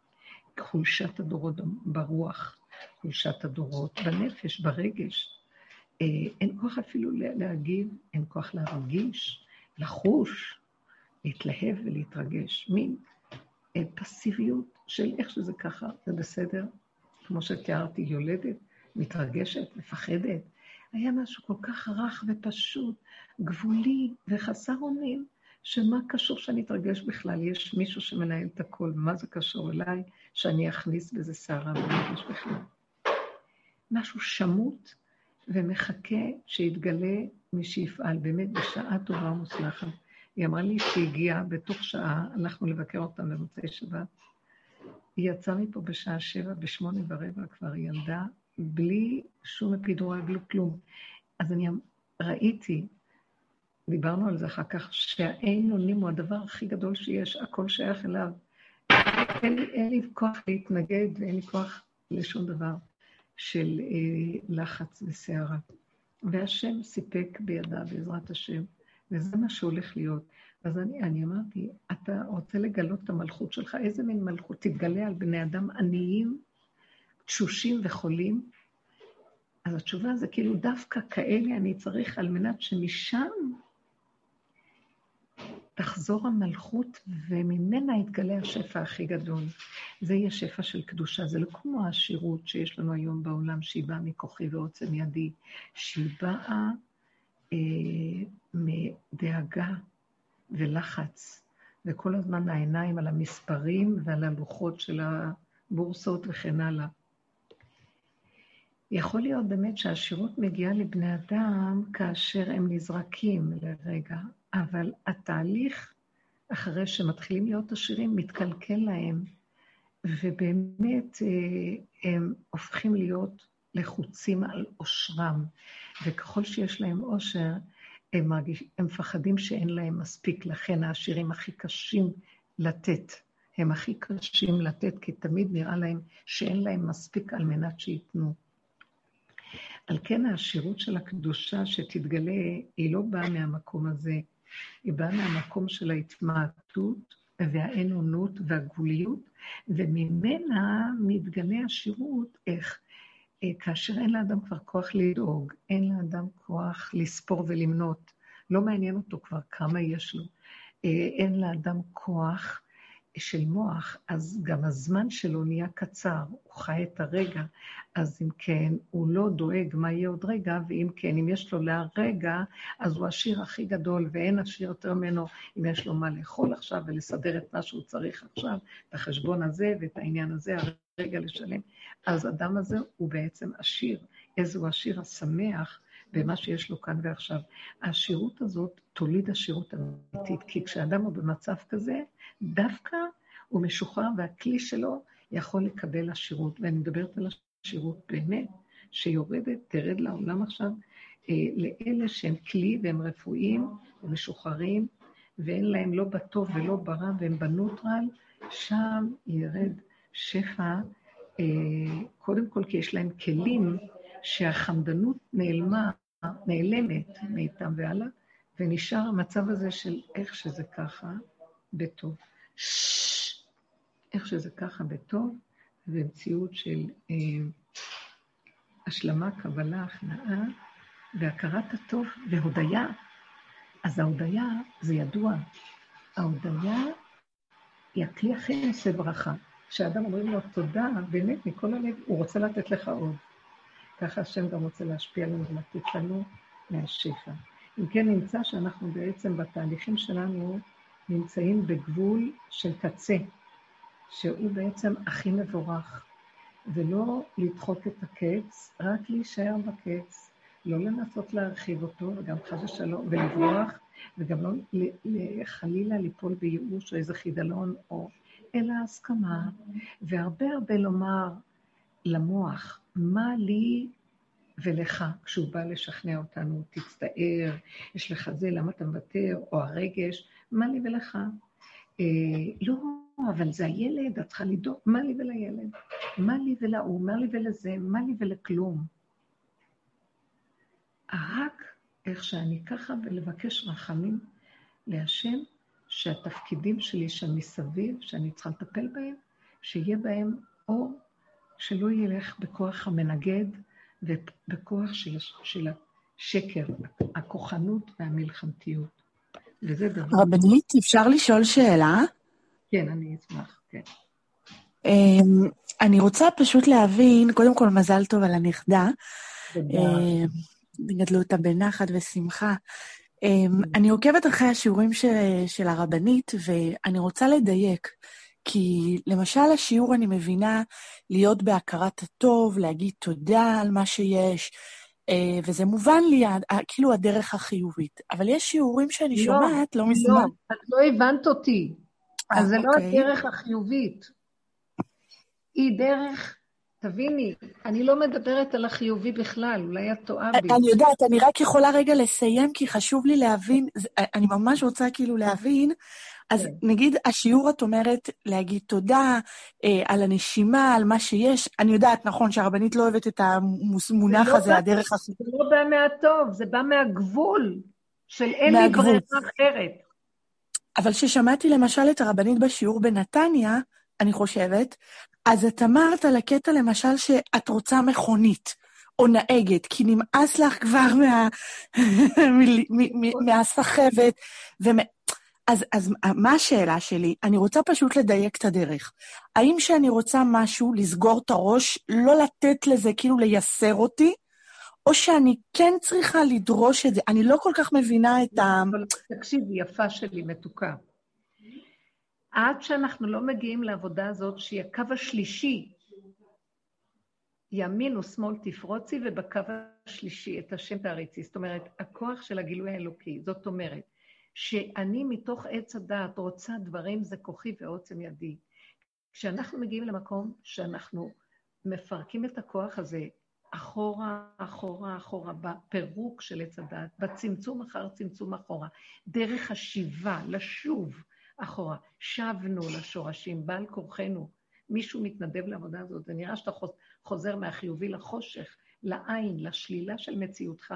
חולשת הדורות ברוח, חולשת הדורות בנפש, ברגש. אה, אין כוח אפילו להגיב, אין כוח להרגיש, לחוש, להתלהב ולהתרגש. מין אה, פסיביות של איך שזה ככה, זה בסדר, כמו שתיארתי, יולדת, מתרגשת, מפחדת. היה משהו כל כך רך ופשוט, גבולי וחסר אונים, שמה קשור שאני אתרגש בכלל? יש מישהו שמנהל את הכל, מה זה קשור אליי שאני אכניס בזה סערה ואתרגש בכלל? משהו שמוט ומחכה שיתגלה מי שיפעל, באמת בשעה טובה ומוצלחת. היא אמרה לי שהיא הגיעה בתוך שעה, הלכנו לבקר אותם במוצאי שבת, היא יצאה מפה בשעה שבע, בשמונה ורבע כבר ילדה, בלי שום אפידורל, בלי כלום. אז אני ראיתי, דיברנו על זה אחר כך, שהאין אונים הוא הדבר הכי גדול שיש, הכל שייך אליו. אין, אין לי כוח להתנגד ואין לי כוח לשום דבר של אה, לחץ וסערה. והשם סיפק בידה, בעזרת השם, וזה מה שהולך להיות. אז אני, אני אמרתי, אתה רוצה לגלות את המלכות שלך? איזה מין מלכות? תתגלה על בני אדם עניים, תשושים וחולים? אז התשובה זה כאילו, דווקא כאלה אני צריך על מנת שמשם תחזור המלכות וממנה יתגלה השפע הכי גדול. זה יהיה שפע של קדושה, זה לא כמו העשירות שיש לנו היום בעולם, שהיא באה מכוחי ועוצם ידי, שהיא באה אה, מדאגה ולחץ, וכל הזמן העיניים על המספרים ועל הלוחות של הבורסות וכן הלאה. יכול להיות באמת שהשירות מגיעה לבני אדם כאשר הם נזרקים לרגע, אבל התהליך, אחרי שמתחילים להיות עשירים, מתקלקל להם, ובאמת אה, הם הופכים להיות לחוצים על עושרם, וככל שיש להם עושר, הם, מרגיש, הם מפחדים שאין להם מספיק, לכן העשירים הכי קשים לתת. הם הכי קשים לתת, כי תמיד נראה להם שאין להם מספיק על מנת שייתנו. על כן העשירות של הקדושה שתתגלה, היא לא באה מהמקום הזה, היא באה מהמקום של ההתמעטות והאין-אונות והגבוליות, וממנה מתגלה השירות, איך? אה, כאשר אין לאדם כבר כוח לדאוג, אין לאדם כוח לספור ולמנות, לא מעניין אותו כבר כמה יש לו, אה, אין לאדם כוח של מוח, אז גם הזמן שלו נהיה קצר, הוא חי את הרגע, אז אם כן, הוא לא דואג מה יהיה עוד רגע, ואם כן, אם יש לו להרגע, אז הוא השיר הכי גדול, ואין עשיר יותר ממנו אם יש לו מה לאכול עכשיו ולסדר את מה שהוא צריך עכשיו, את החשבון הזה ואת העניין הזה, הרגע לשלם. אז אדם הזה הוא בעצם עשיר. איזהו עשיר השמח במה שיש לו כאן ועכשיו. העשירות הזאת תוליד עשירות אמיתית, כי כשאדם הוא במצב כזה, דווקא הוא משוחרר והכלי שלו יכול לקבל עשירות. ואני מדברת על עשירות באמת, שיורדת, תרד לעולם עכשיו, אה, לאלה שהם כלי והם רפואיים ומשוחררים, ואין להם לא בטוב ולא ברע, והם בנוטרל, שם ירד שפע, אה, קודם כל כי יש להם כלים שהחמדנות נעלמה, נעלמת מאיתם והלאה, ונשאר המצב הזה של איך שזה ככה, בטוב. איך שזה ככה בטוב, ומציאות של אה, השלמה, קבלה, הכנעה, והכרת הטוב והודיה. אז ההודיה, זה ידוע, ההודיה היא הכלי הכי נושא ברכה. כשאדם אומרים לו תודה, באמת, מכל הלב, הוא רוצה לתת לך עוד. ככה השם גם רוצה להשפיע עלינו ולתת לנו מהשפע. אם כן, נמצא שאנחנו בעצם בתהליכים שלנו נמצאים בגבול של קצה, שהוא בעצם הכי מבורך, ולא לדחוק את הקץ, רק להישאר בקץ, לא לנסות להרחיב אותו, וגם חס ושלום, ולברוח, וגם לא חלילה ליפול בייאוש או איזה חידלון, או אלא הסכמה, והרבה הרבה לומר למוח, מה לי ולך, כשהוא בא לשכנע אותנו, תצטער, יש לך זה, למה אתה מוותר, או הרגש, מה לי ולך? אה, לא, אבל זה הילד, את צריכה לדאוג, מה לי ולילד? מה לי ולהוא? מה לי ולזה? מה לי ולכלום? רק איך שאני ככה ולבקש רחמים להשם, שהתפקידים שלי שם מסביב, שאני צריכה לטפל בהם, שיהיה בהם אור שלא ילך בכוח המנגד ובכוח של, של השקר, הכוחנות והמלחמתיות. וזה דבר... רבנית, אפשר לשאול שאלה? כן, אני אשמח, כן. אמ, אני רוצה פשוט להבין, קודם כל, מזל טוב על הנכדה. תודה. אמ, גדלו אותה בנחת ושמחה. אמ, אני עוקבת אחרי השיעורים של, של הרבנית, ואני רוצה לדייק. כי למשל השיעור, אני מבינה, להיות בהכרת הטוב, להגיד תודה על מה שיש, אה, וזה מובן לי, כאילו הדרך החיובית. אבל יש שיעורים שאני לא, שומעת לא מזמן. לא, את לא הבנת אותי. אז זה לא אוקיי. הדרך החיובית. היא דרך, תביני, אני לא מדברת על החיובי בכלל, אולי את טועה בי. אני יודעת, אני רק יכולה רגע לסיים, כי חשוב לי להבין, אני ממש רוצה כאילו להבין, אז כן. נגיד, השיעור את אומרת להגיד תודה אה, על הנשימה, על מה שיש. אני יודעת, נכון, שהרבנית לא אוהבת את המונח לא הזה, בא, הדרך הכי... זה לא בא מהטוב, זה בא מהגבול של אין לי ברירה אחרת. אבל כששמעתי למשל את הרבנית בשיעור בנתניה, אני חושבת, אז את אמרת על הקטע למשל שאת רוצה מכונית. או נהגת, כי נמאס לך כבר מה... מהסחבת. ומ... אז, אז מה השאלה שלי? אני רוצה פשוט לדייק את הדרך. האם כשאני רוצה משהו, לסגור את הראש, לא לתת לזה, כאילו לייסר אותי, או שאני כן צריכה לדרוש את זה? אני לא כל כך מבינה את ה... תקשיבי, יפה שלי, מתוקה. עד שאנחנו לא מגיעים לעבודה הזאת, שהיא הקו השלישי, ימין ושמאל תפרוצי, ובקו השלישי את השם תעריצי. זאת אומרת, הכוח של הגילוי האלוקי. זאת אומרת, שאני מתוך עץ הדעת רוצה דברים, זה כוחי ועוצם ידי. כשאנחנו מגיעים למקום שאנחנו מפרקים את הכוח הזה אחורה, אחורה, אחורה, בפירוק של עץ הדעת, בצמצום אחר צמצום אחורה, דרך השיבה, לשוב אחורה. שבנו לשורשים, בעל כורחנו. מישהו מתנדב לעבודה הזאת, זה נראה שאתה חוזר מהחיובי לחושך, לעין, לשלילה של מציאותך.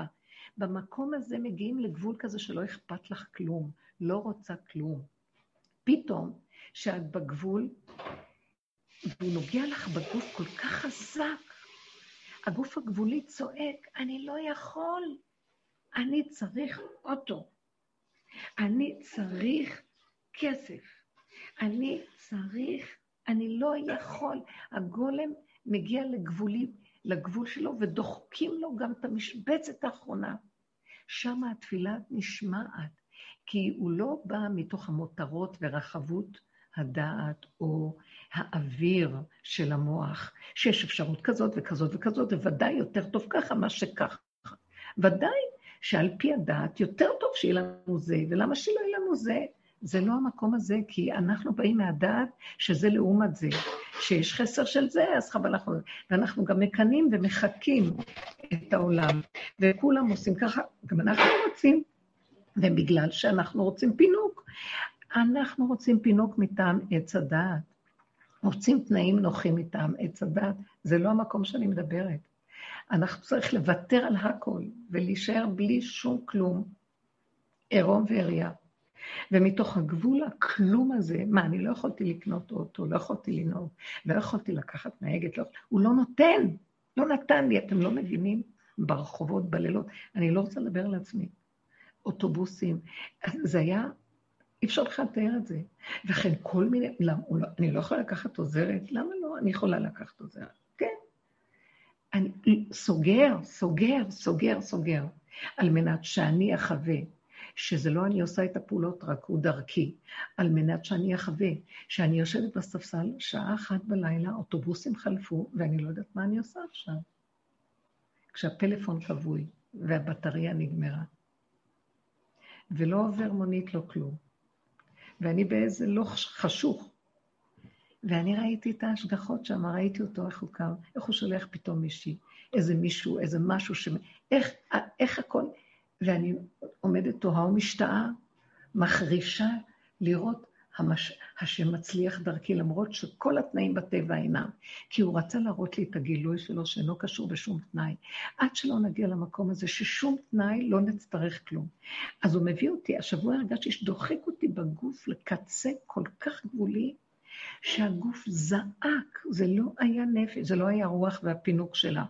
במקום הזה מגיעים לגבול כזה שלא אכפת לך כלום, לא רוצה כלום. פתאום, כשאת בגבול, והוא נוגע לך בגוף כל כך חזק, הגוף הגבולי צועק, אני לא יכול, אני צריך אוטו, אני צריך כסף, אני צריך, אני לא יכול. הגולם מגיע לגבולים, לגבול שלו ודוחקים לו גם את המשבצת האחרונה. שם התפילה נשמעת, כי הוא לא בא מתוך המותרות ורחבות הדעת או האוויר של המוח, שיש אפשרות כזאת וכזאת וכזאת, וודאי יותר טוב ככה מה שככה. ודאי שעל פי הדעת יותר טוב שיהיה לנו זה, ולמה שלא יהיה לנו זה? זה לא המקום הזה, כי אנחנו באים מהדעת שזה לעומת זה. שיש חסר של זה, אז חבל אנחנו... ואנחנו גם מקנאים ומחקים את העולם. וכולם עושים ככה, גם אנחנו רוצים, ובגלל שאנחנו רוצים פינוק. אנחנו רוצים פינוק מטעם עץ הדעת. רוצים תנאים נוחים מטעם עץ הדעת. זה לא המקום שאני מדברת. אנחנו צריך לוותר על הכל ולהישאר בלי שום כלום, עירום ועריה. ומתוך הגבול הכלום הזה, מה, אני לא יכולתי לקנות אוטו, לא יכולתי לנהוג, לא יכולתי לקחת נהגת, לא, הוא לא נותן, לא נתן לי, אתם לא מבינים? ברחובות, בלילות, אני לא רוצה לדבר על עצמי. אוטובוסים, זה היה, אי אפשר בכלל לתאר את זה. וכן כל מיני, למה, לא, אני לא יכולה לקחת עוזרת? למה לא? אני יכולה לקחת עוזרת. כן. אני סוגר, סוגר, סוגר, סוגר, על מנת שאני אחווה שזה לא אני עושה את הפעולות, רק הוא דרכי, על מנת שאני אחווה, שאני יושבת בספסל שעה אחת בלילה, אוטובוסים חלפו, ואני לא יודעת מה אני עושה עכשיו. כשהפלאפון כבוי והבטריה נגמרה, ולא עובר מונית, לא כלום. ואני באיזה לא חשוך. ואני ראיתי את ההשגחות שם, ראיתי אותו, איך הוא קם, איך הוא שולח פתאום מישהי, איזה מישהו, איזה משהו ש... איך, איך הכל... ואני עומדת תוהה ומשתאה, מחרישה לראות המש... השם מצליח דרכי, למרות שכל התנאים בטבע אינם. כי הוא רצה להראות לי את הגילוי שלו, שאינו קשור בשום תנאי. עד שלא נגיע למקום הזה, ששום תנאי לא נצטרך כלום. אז הוא מביא אותי, השבוע הרגשתי שדוחק אותי בגוף לקצה כל כך גבולי, שהגוף זעק, זה לא היה נפש, זה לא היה רוח והפינוק שלה.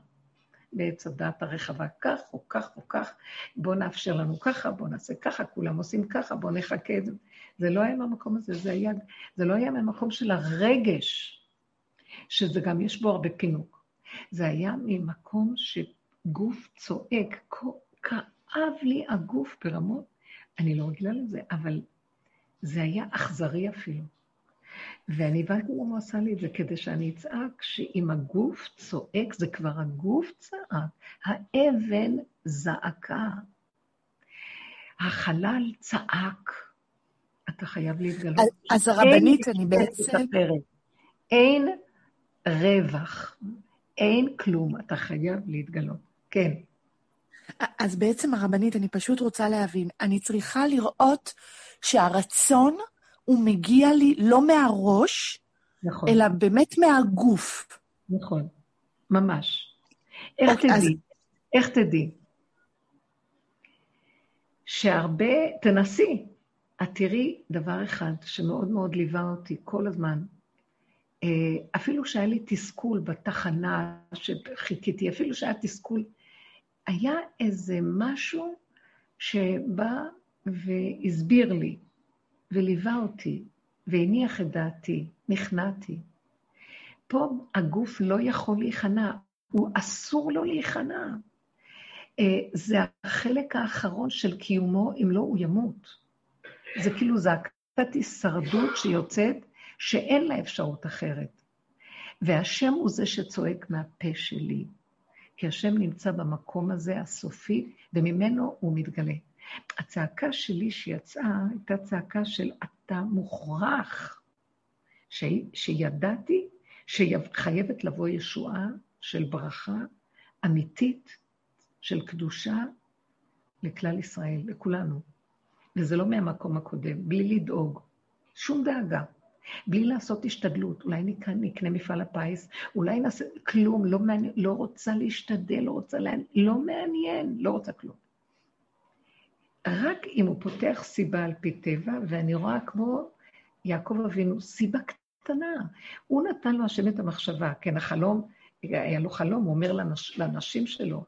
בעץ הדת הרחבה, כך או כך או כך, בואו נאפשר לנו ככה, בואו נעשה ככה, כולם עושים ככה, בואו נחכה את זה. זה לא היה מהמקום הזה, זה, היה, זה לא היה מהמקום של הרגש, שזה גם יש בו הרבה פינוק. זה היה ממקום שגוף צועק, כאב לי הגוף ברמות, אני לא רגילה לזה, אבל זה היה אכזרי אפילו. ואני הבנתי למה הוא עשה לי את זה, כדי שאני אצעק שאם הגוף צועק, זה כבר הגוף צעק, האבן זעקה, החלל צעק. אתה חייב להתגלות. אז, אז הרבנית, אני בעצם... אין רווח, אין כלום, אתה חייב להתגלות. כן. אז בעצם הרבנית, אני פשוט רוצה להבין, אני צריכה לראות שהרצון הוא מגיע לי לא מהראש, נכון. אלא באמת מהגוף. נכון, ממש. איך אוקיי, תדעי? אז... איך תדעי? שהרבה, תנסי, את תראי דבר אחד שמאוד מאוד ליווה אותי כל הזמן. אה, אפילו שהיה לי תסכול בתחנה שחיכיתי, אפילו שהיה תסכול, היה איזה משהו שבא והסביר לי, וליווה אותי, והניח את דעתי, נכנעתי. פה הגוף לא יכול להיכנע, הוא אסור לו להיכנע. אה, זה החלק האחרון של קיומו, אם לא, הוא ימות. זה כאילו זעקת הישרדות שיוצאת, שאין לה אפשרות אחרת. והשם הוא זה שצועק מהפה שלי, כי השם נמצא במקום הזה הסופי, וממנו הוא מתגלה. הצעקה שלי שיצאה הייתה צעקה של אתה מוכרח, ש... שידעתי שחייבת לבוא ישועה של ברכה אמיתית, של קדושה לכלל ישראל, לכולנו. וזה לא מהמקום הקודם, בלי לדאוג, שום דאגה. בלי לעשות השתדלות, אולי נקנה, נקנה מפעל הפיס, אולי נעשה כלום, לא, מעניין, לא רוצה להשתדל, לא רוצה לעניין, לא מעניין, לא רוצה כלום. רק אם הוא פותח סיבה על פי טבע, ואני רואה כמו יעקב אבינו, סיבה קטנה. הוא נתן לו השם את המחשבה, כן, החלום, היה לו חלום, הוא אומר לנש, לנשים שלו,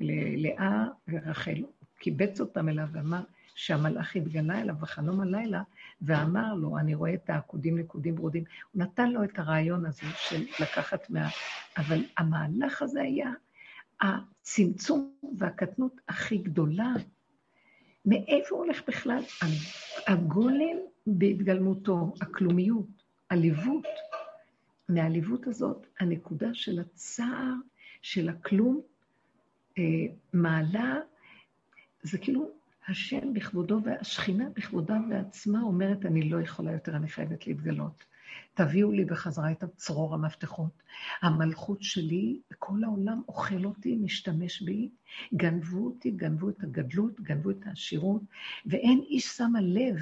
ללאה ורחל, הוא קיבץ אותם אליו ואמר שהמלאך התגלה אליו בחלום הלילה, ואמר לו, אני רואה את העקודים נקודים ברודים. הוא נתן לו את הרעיון הזה של לקחת מה... אבל המהלך הזה היה הצמצום והקטנות הכי גדולה מאיפה הולך בכלל הגולם בהתגלמותו, הכלומיות, עליבות. מהעליבות הזאת, הנקודה של הצער, של הכלום, אה, מעלה, זה כאילו השם בכבודו והשכינה בכבודה ועצמה אומרת, אני לא יכולה יותר, אני חייבת להתגלות. תביאו לי בחזרה את צרור המפתחות. המלכות שלי, כל העולם אוכל אותי, משתמש בי, גנבו אותי, גנבו את הגדלות, גנבו את העשירות, ואין איש שם לב.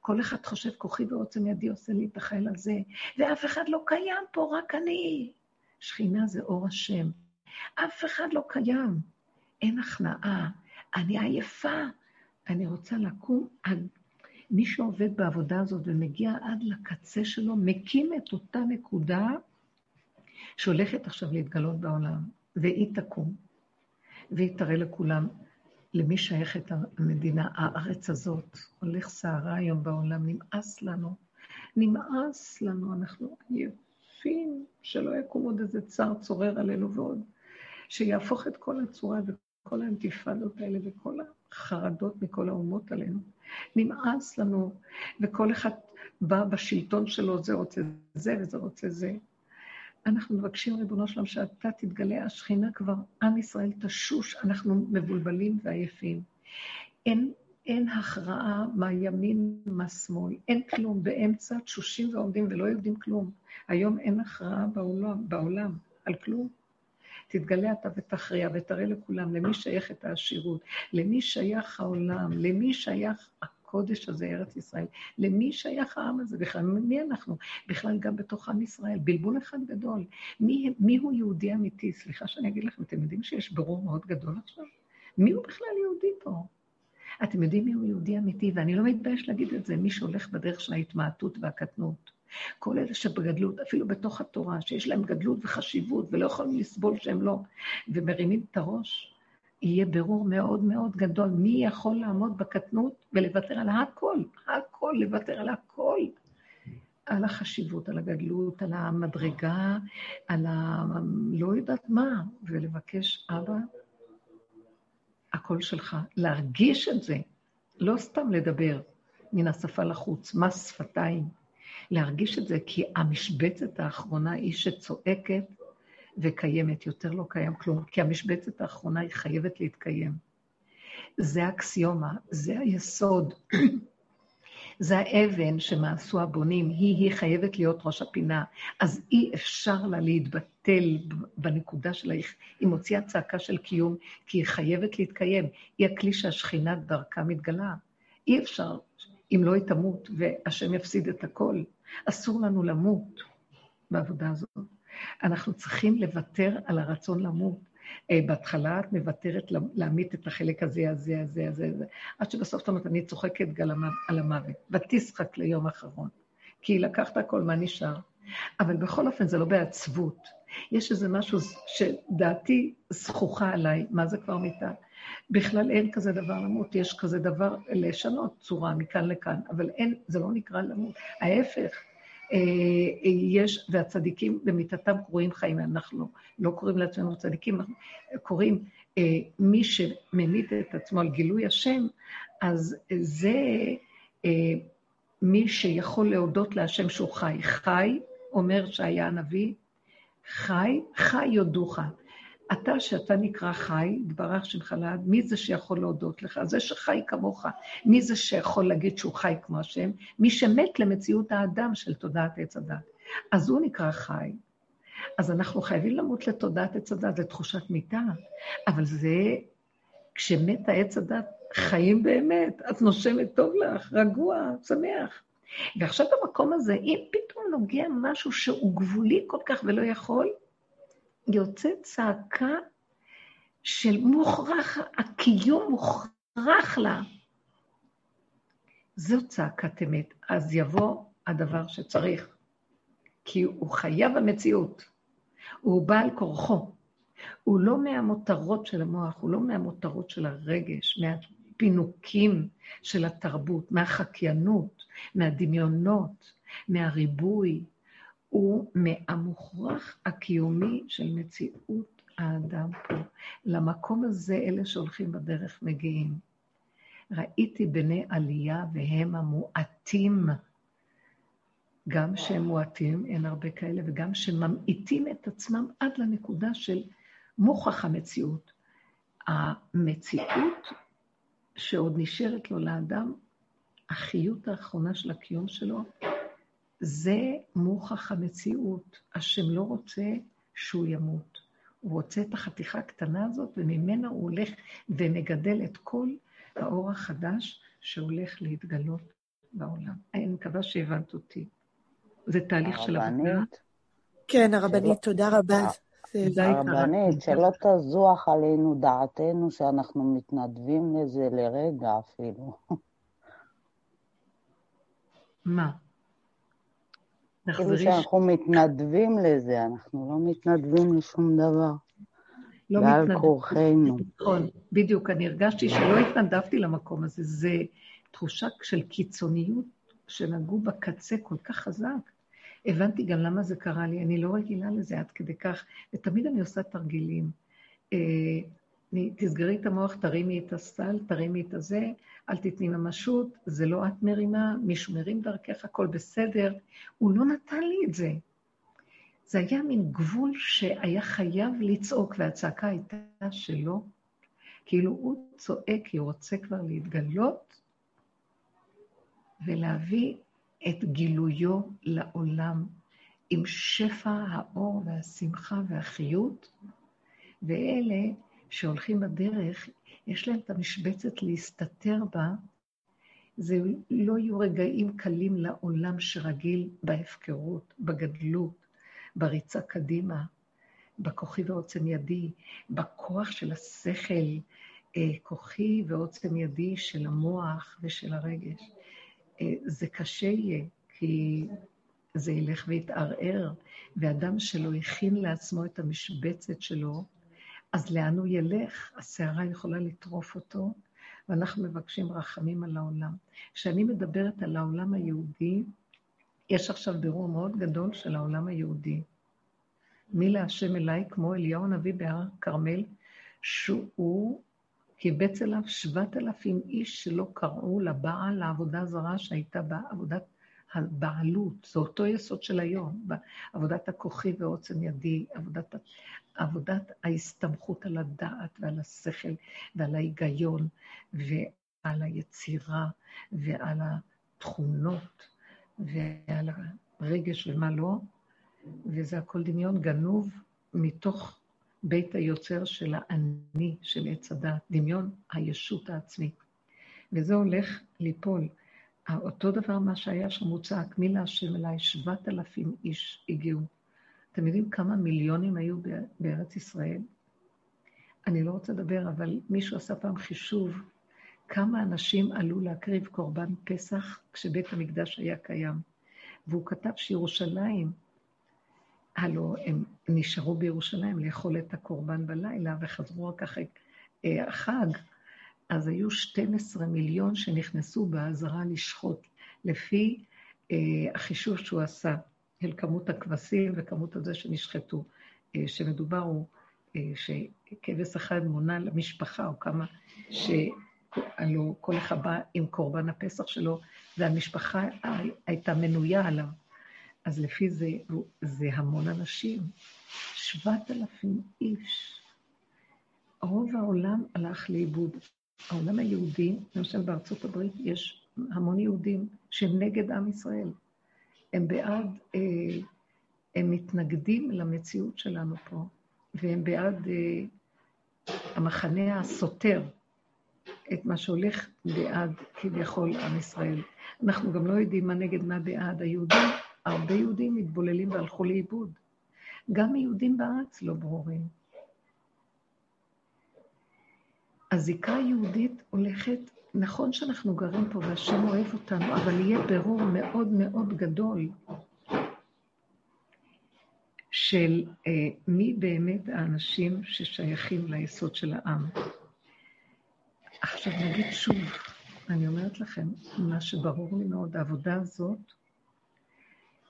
כל אחד חושב, כוחי ועוצם ידי עושה לי את החיל הזה, ואף אחד לא קיים פה, רק אני. שכינה זה אור השם. אף אחד לא קיים. אין הכנעה. אני עייפה. אני רוצה לקום. מי שעובד בעבודה הזאת ומגיע עד לקצה שלו, מקים את אותה נקודה שהולכת עכשיו להתגלות בעולם, והיא תקום, והיא תראה לכולם למי שייכת המדינה, הארץ הזאת. הולך סערה היום בעולם, נמאס לנו. נמאס לנו, אנחנו עייפים, שלא יקום עוד איזה צר צורר עלינו ועוד, שיהפוך את כל הצורה וכל האינתיפאדות האלה וכל החרדות מכל האומות עלינו. נמאס לנו, וכל אחד בא בשלטון שלו, זה רוצה זה וזה רוצה זה. אנחנו מבקשים, ריבונו שלום, שאתה תתגלה, השכינה כבר, עם ישראל תשוש, אנחנו מבולבלים ועייפים. אין, אין הכרעה מה ימין, מה שמאל, אין כלום, באמצע תשושים ועומדים ולא יודעים כלום. היום אין הכרעה בעולם, בעולם על כלום. תתגלה אתה ותכריע ותראה לכולם למי שייכת העשירות, למי שייך העולם, למי שייך הקודש הזה, ארץ ישראל. למי שייך העם הזה בכלל? מי אנחנו? בכלל גם בתוך עם ישראל. בלבול אחד גדול. מי, מי הוא יהודי אמיתי? סליחה שאני אגיד לכם, אתם יודעים שיש ברור מאוד גדול עכשיו? מי הוא בכלל יהודי פה? אתם יודעים מי הוא יהודי אמיתי, ואני לא מתבייש להגיד את זה, מי שהולך בדרך של ההתמעטות והקטנות. כל אלה שבגדלות, אפילו בתוך התורה, שיש להם גדלות וחשיבות ולא יכולים לסבול שהם לא, ומרימים את הראש, יהיה ברור מאוד מאוד גדול מי יכול לעמוד בקטנות ולוותר על הכל, הכל, לוותר על הכל. על החשיבות, על הגדלות, על המדרגה, על ה... לא יודעת מה, ולבקש, אבא, הכל שלך. להרגיש את זה, לא סתם לדבר מן השפה לחוץ, מס שפתיים. להרגיש את זה, כי המשבצת האחרונה היא שצועקת וקיימת, יותר לא קיים כלום, כי המשבצת האחרונה היא חייבת להתקיים. זה האקסיומה, זה היסוד, זה האבן שמעשו הבונים, היא-היא חייבת להיות ראש הפינה. אז אי אפשר לה להתבטל בנקודה שלה, היא מוציאה צעקה של קיום, כי היא חייבת להתקיים. היא הכלי שהשכינה דרכה מתגלה. אי אפשר, אם לא היא תמות והשם יפסיד את הכל. אסור לנו למות בעבודה הזאת. אנחנו צריכים לוותר על הרצון למות. אה, בהתחלה את מוותרת להמית את החלק הזה, הזה, הזה, הזה, הזה, עד שבסוף אומרת, אני צוחקת על המוות, ותשחק ליום אחרון. כי לקחת הכל, מה נשאר? אבל בכל אופן זה לא בעצבות. יש איזה משהו שדעתי זכוכה עליי, מה זה כבר מיטה? בכלל אין כזה דבר למות, יש כזה דבר לשנות צורה מכאן לכאן, אבל אין, זה לא נקרא למות. ההפך, אה, יש, והצדיקים במיתתם קרויים חיים, אנחנו לא קוראים לעצמנו צדיקים, אנחנו קוראים אה, מי שממית את עצמו על גילוי השם, אז זה אה, מי שיכול להודות להשם שהוא חי. חי, אומר שהיה הנביא, חי, חי יודוך. אתה, שאתה נקרא חי, דברך שמך לעד, מי זה שיכול להודות לך? זה שחי כמוך. מי זה שיכול להגיד שהוא חי כמו השם? מי שמת למציאות האדם של תודעת עץ הדת. אז הוא נקרא חי. אז אנחנו חייבים למות לתודעת עץ הדת, זו תחושת מיתה, אבל זה, כשמת העץ הדת, חיים באמת, את נושמת טוב לך, רגוע, שמח. ועכשיו במקום הזה, אם פתאום נוגע משהו שהוא גבולי כל כך ולא יכול, יוצאת צעקה של מוכרח, הקיום מוכרח לה. זו צעקת אמת. אז יבוא הדבר שצריך, כי הוא חייב המציאות. הוא בעל כורחו. הוא לא מהמותרות של המוח, הוא לא מהמותרות של הרגש, מהפינוקים של התרבות, מהחקיינות, מהדמיונות, מהריבוי, הוא מהמוכרח הקיומי של מציאות האדם פה. למקום הזה אלה שהולכים בדרך מגיעים. ראיתי בני עלייה והם המועטים. גם שהם מועטים, אין הרבה כאלה, וגם שממעיטים את עצמם עד לנקודה של מוכח המציאות. המציאות שעוד נשארת לו לאדם, החיות האחרונה של הקיום שלו, זה מוכח המציאות. השם לא רוצה שהוא ימות. הוא רוצה את החתיכה הקטנה הזאת, וממנה הוא הולך ומגדל את כל האור החדש שהולך להתגלות בעולם. אני מקווה שהבנת אותי. זה תהליך של עבודה. כן, הרבנית, תודה רבה. הרבנית, שלא תזוח עלינו דעתנו שאנחנו מתנדבים לזה לרגע אפילו. מה? כאילו שאנחנו מתנדבים לזה, אנחנו לא מתנדבים לשום דבר. לא מתנדבים. ועל כורחנו. נכון, בדיוק. אני הרגשתי שלא התנדבתי למקום הזה. זו תחושה של קיצוניות שנגעו בקצה כל כך חזק. הבנתי גם למה זה קרה לי, אני לא רגילה לזה עד כדי כך, ותמיד אני עושה תרגילים. תסגרי את המוח, תרימי את הסל, תרימי את הזה, אל תתני ממשות, זה לא את מרימה, מישהו מרים דרכך, הכל בסדר. הוא לא נתן לי את זה. זה היה מין גבול שהיה חייב לצעוק, והצעקה הייתה שלו, כאילו הוא צועק כי הוא רוצה כבר להתגלות ולהביא את גילויו לעולם עם שפע האור והשמחה והחיות, ואלה שהולכים בדרך, יש להם את המשבצת להסתתר בה, זה לא יהיו רגעים קלים לעולם שרגיל בהפקרות, בגדלות, בריצה קדימה, בכוחי ועוצם ידי, בכוח של השכל, אה, כוחי ועוצם ידי של המוח ושל הרגש. אה, זה קשה יהיה, כי זה ילך ויתערער, ואדם שלא הכין לעצמו את המשבצת שלו, אז לאן הוא ילך? הסערה יכולה לטרוף אותו, ואנחנו מבקשים רחמים על העולם. כשאני מדברת על העולם היהודי, יש עכשיו בירור מאוד גדול של העולם היהודי. מי להשם אליי כמו אליהו הנביא בהר כרמל, שהוא קיבץ אליו שבעת אלפים איש שלא קראו לבעל לעבודה זרה שהייתה בה עבודת הבעלות, זה אותו יסוד של היום, עבודת הכוחי ועוצם ידי, עבודת, עבודת ההסתמכות על הדעת ועל השכל ועל ההיגיון ועל היצירה ועל התכונות ועל הרגש ומה לא, וזה הכל דמיון גנוב מתוך בית היוצר של האני, של עץ הדת, דמיון הישות העצמי. וזה הולך ליפול. אותו דבר מה שהיה שם מוצק, מי להשם אליי, שבעת אלפים איש הגיעו. אתם יודעים כמה מיליונים היו בארץ ישראל? אני לא רוצה לדבר, אבל מישהו עשה פעם חישוב כמה אנשים עלו להקריב קורבן פסח כשבית המקדש היה קיים. והוא כתב שירושלים, הלו הם נשארו בירושלים לאכול את הקורבן בלילה וחזרו רק אחרי אה, החג, אז היו 12 מיליון שנכנסו באזהרה לשחוט, לפי אה, החישוב שהוא עשה, אל כמות הכבשים וכמות הזה שנשחטו, אה, שמדובר הוא אה, שכבש אחד מונה למשפחה, או כמה שהלוא כל אחד בא עם קורבן הפסח שלו, והמשפחה הייתה מנויה עליו. אז לפי זה, זה המון אנשים. שבעת אלפים איש. רוב העולם הלך לאיבוד. העולם היהודי, למשל בארצות הברית, יש המון יהודים שהם נגד עם ישראל. הם בעד, אה, הם מתנגדים למציאות שלנו פה, והם בעד אה, המחנה הסותר את מה שהולך בעד כביכול עם ישראל. אנחנו גם לא יודעים מה נגד מה בעד. היהודים, הרבה יהודים מתבוללים והלכו לאיבוד. גם היהודים בארץ לא ברורים. הזיקה היהודית הולכת, נכון שאנחנו גרים פה והשם אוהב אותנו, אבל יהיה ברור מאוד מאוד גדול של אה, מי באמת האנשים ששייכים ליסוד של העם. עכשיו נגיד שוב, אני אומרת לכם, מה שברור לי מאוד, העבודה הזאת,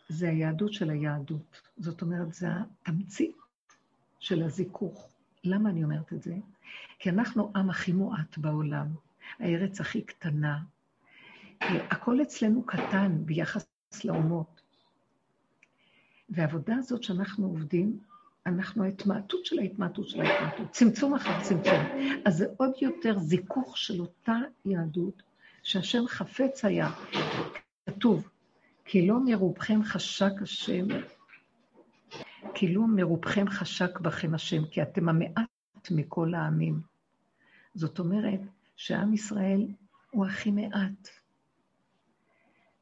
זה היהדות של היהדות. זאת אומרת, זה התמצית של הזיכוך. למה אני אומרת את זה? כי אנחנו עם הכי מועט בעולם, הארץ הכי קטנה. הכל אצלנו קטן ביחס לאומות. והעבודה הזאת שאנחנו עובדים, אנחנו ההתמעטות של ההתמעטות של ההתמעטות, צמצום אחר צמצום. אז זה עוד יותר זיכוך של אותה יהדות שהשם חפץ היה. כתוב, כי לא מרובכם חשק השם, כי לא מרובכם חשק בכם השם, כי אתם המעט מכל העמים. זאת אומרת שעם ישראל הוא הכי מעט.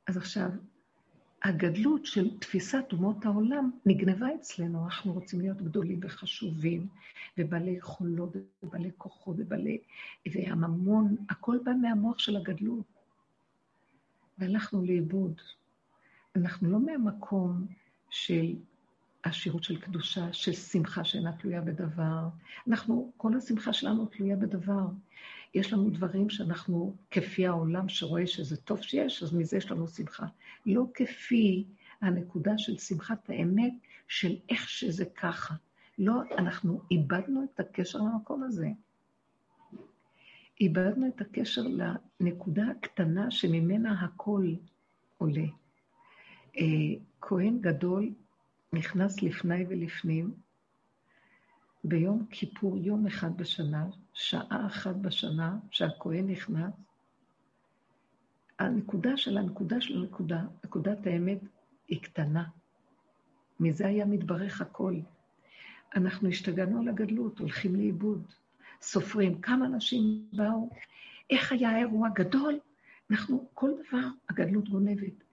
אז עכשיו, הגדלות של תפיסת אומות העולם נגנבה אצלנו. אנחנו רוצים להיות גדולים וחשובים, ובעלי יכולות, ובעלי כוחות, ובעלי... והממון, הכל בא מהמוח של הגדלות. והלכנו לאיבוד. אנחנו לא מהמקום של עשירות של קדושה, של שמחה שאינה תלויה בדבר. אנחנו, כל השמחה שלנו תלויה בדבר. יש לנו דברים שאנחנו, כפי העולם שרואה שזה טוב שיש, אז מזה יש לנו שמחה. לא כפי הנקודה של שמחת האמת, של איך שזה ככה. לא, אנחנו איבדנו את הקשר למקום הזה. איבדנו את הקשר לנקודה הקטנה שממנה הכל עולה. אה, כהן גדול נכנס לפני ולפנים, ביום כיפור, יום אחד בשנה, שעה אחת בשנה, שהכהן נכנס, הנקודה של הנקודה של הנקודה, נקודת האמת, היא קטנה. מזה היה מתברך הכל. אנחנו השתגענו על הגדלות, הולכים לאיבוד, סופרים כמה אנשים באו, איך היה האירוע גדול, אנחנו, כל דבר, הגדלות גונבת.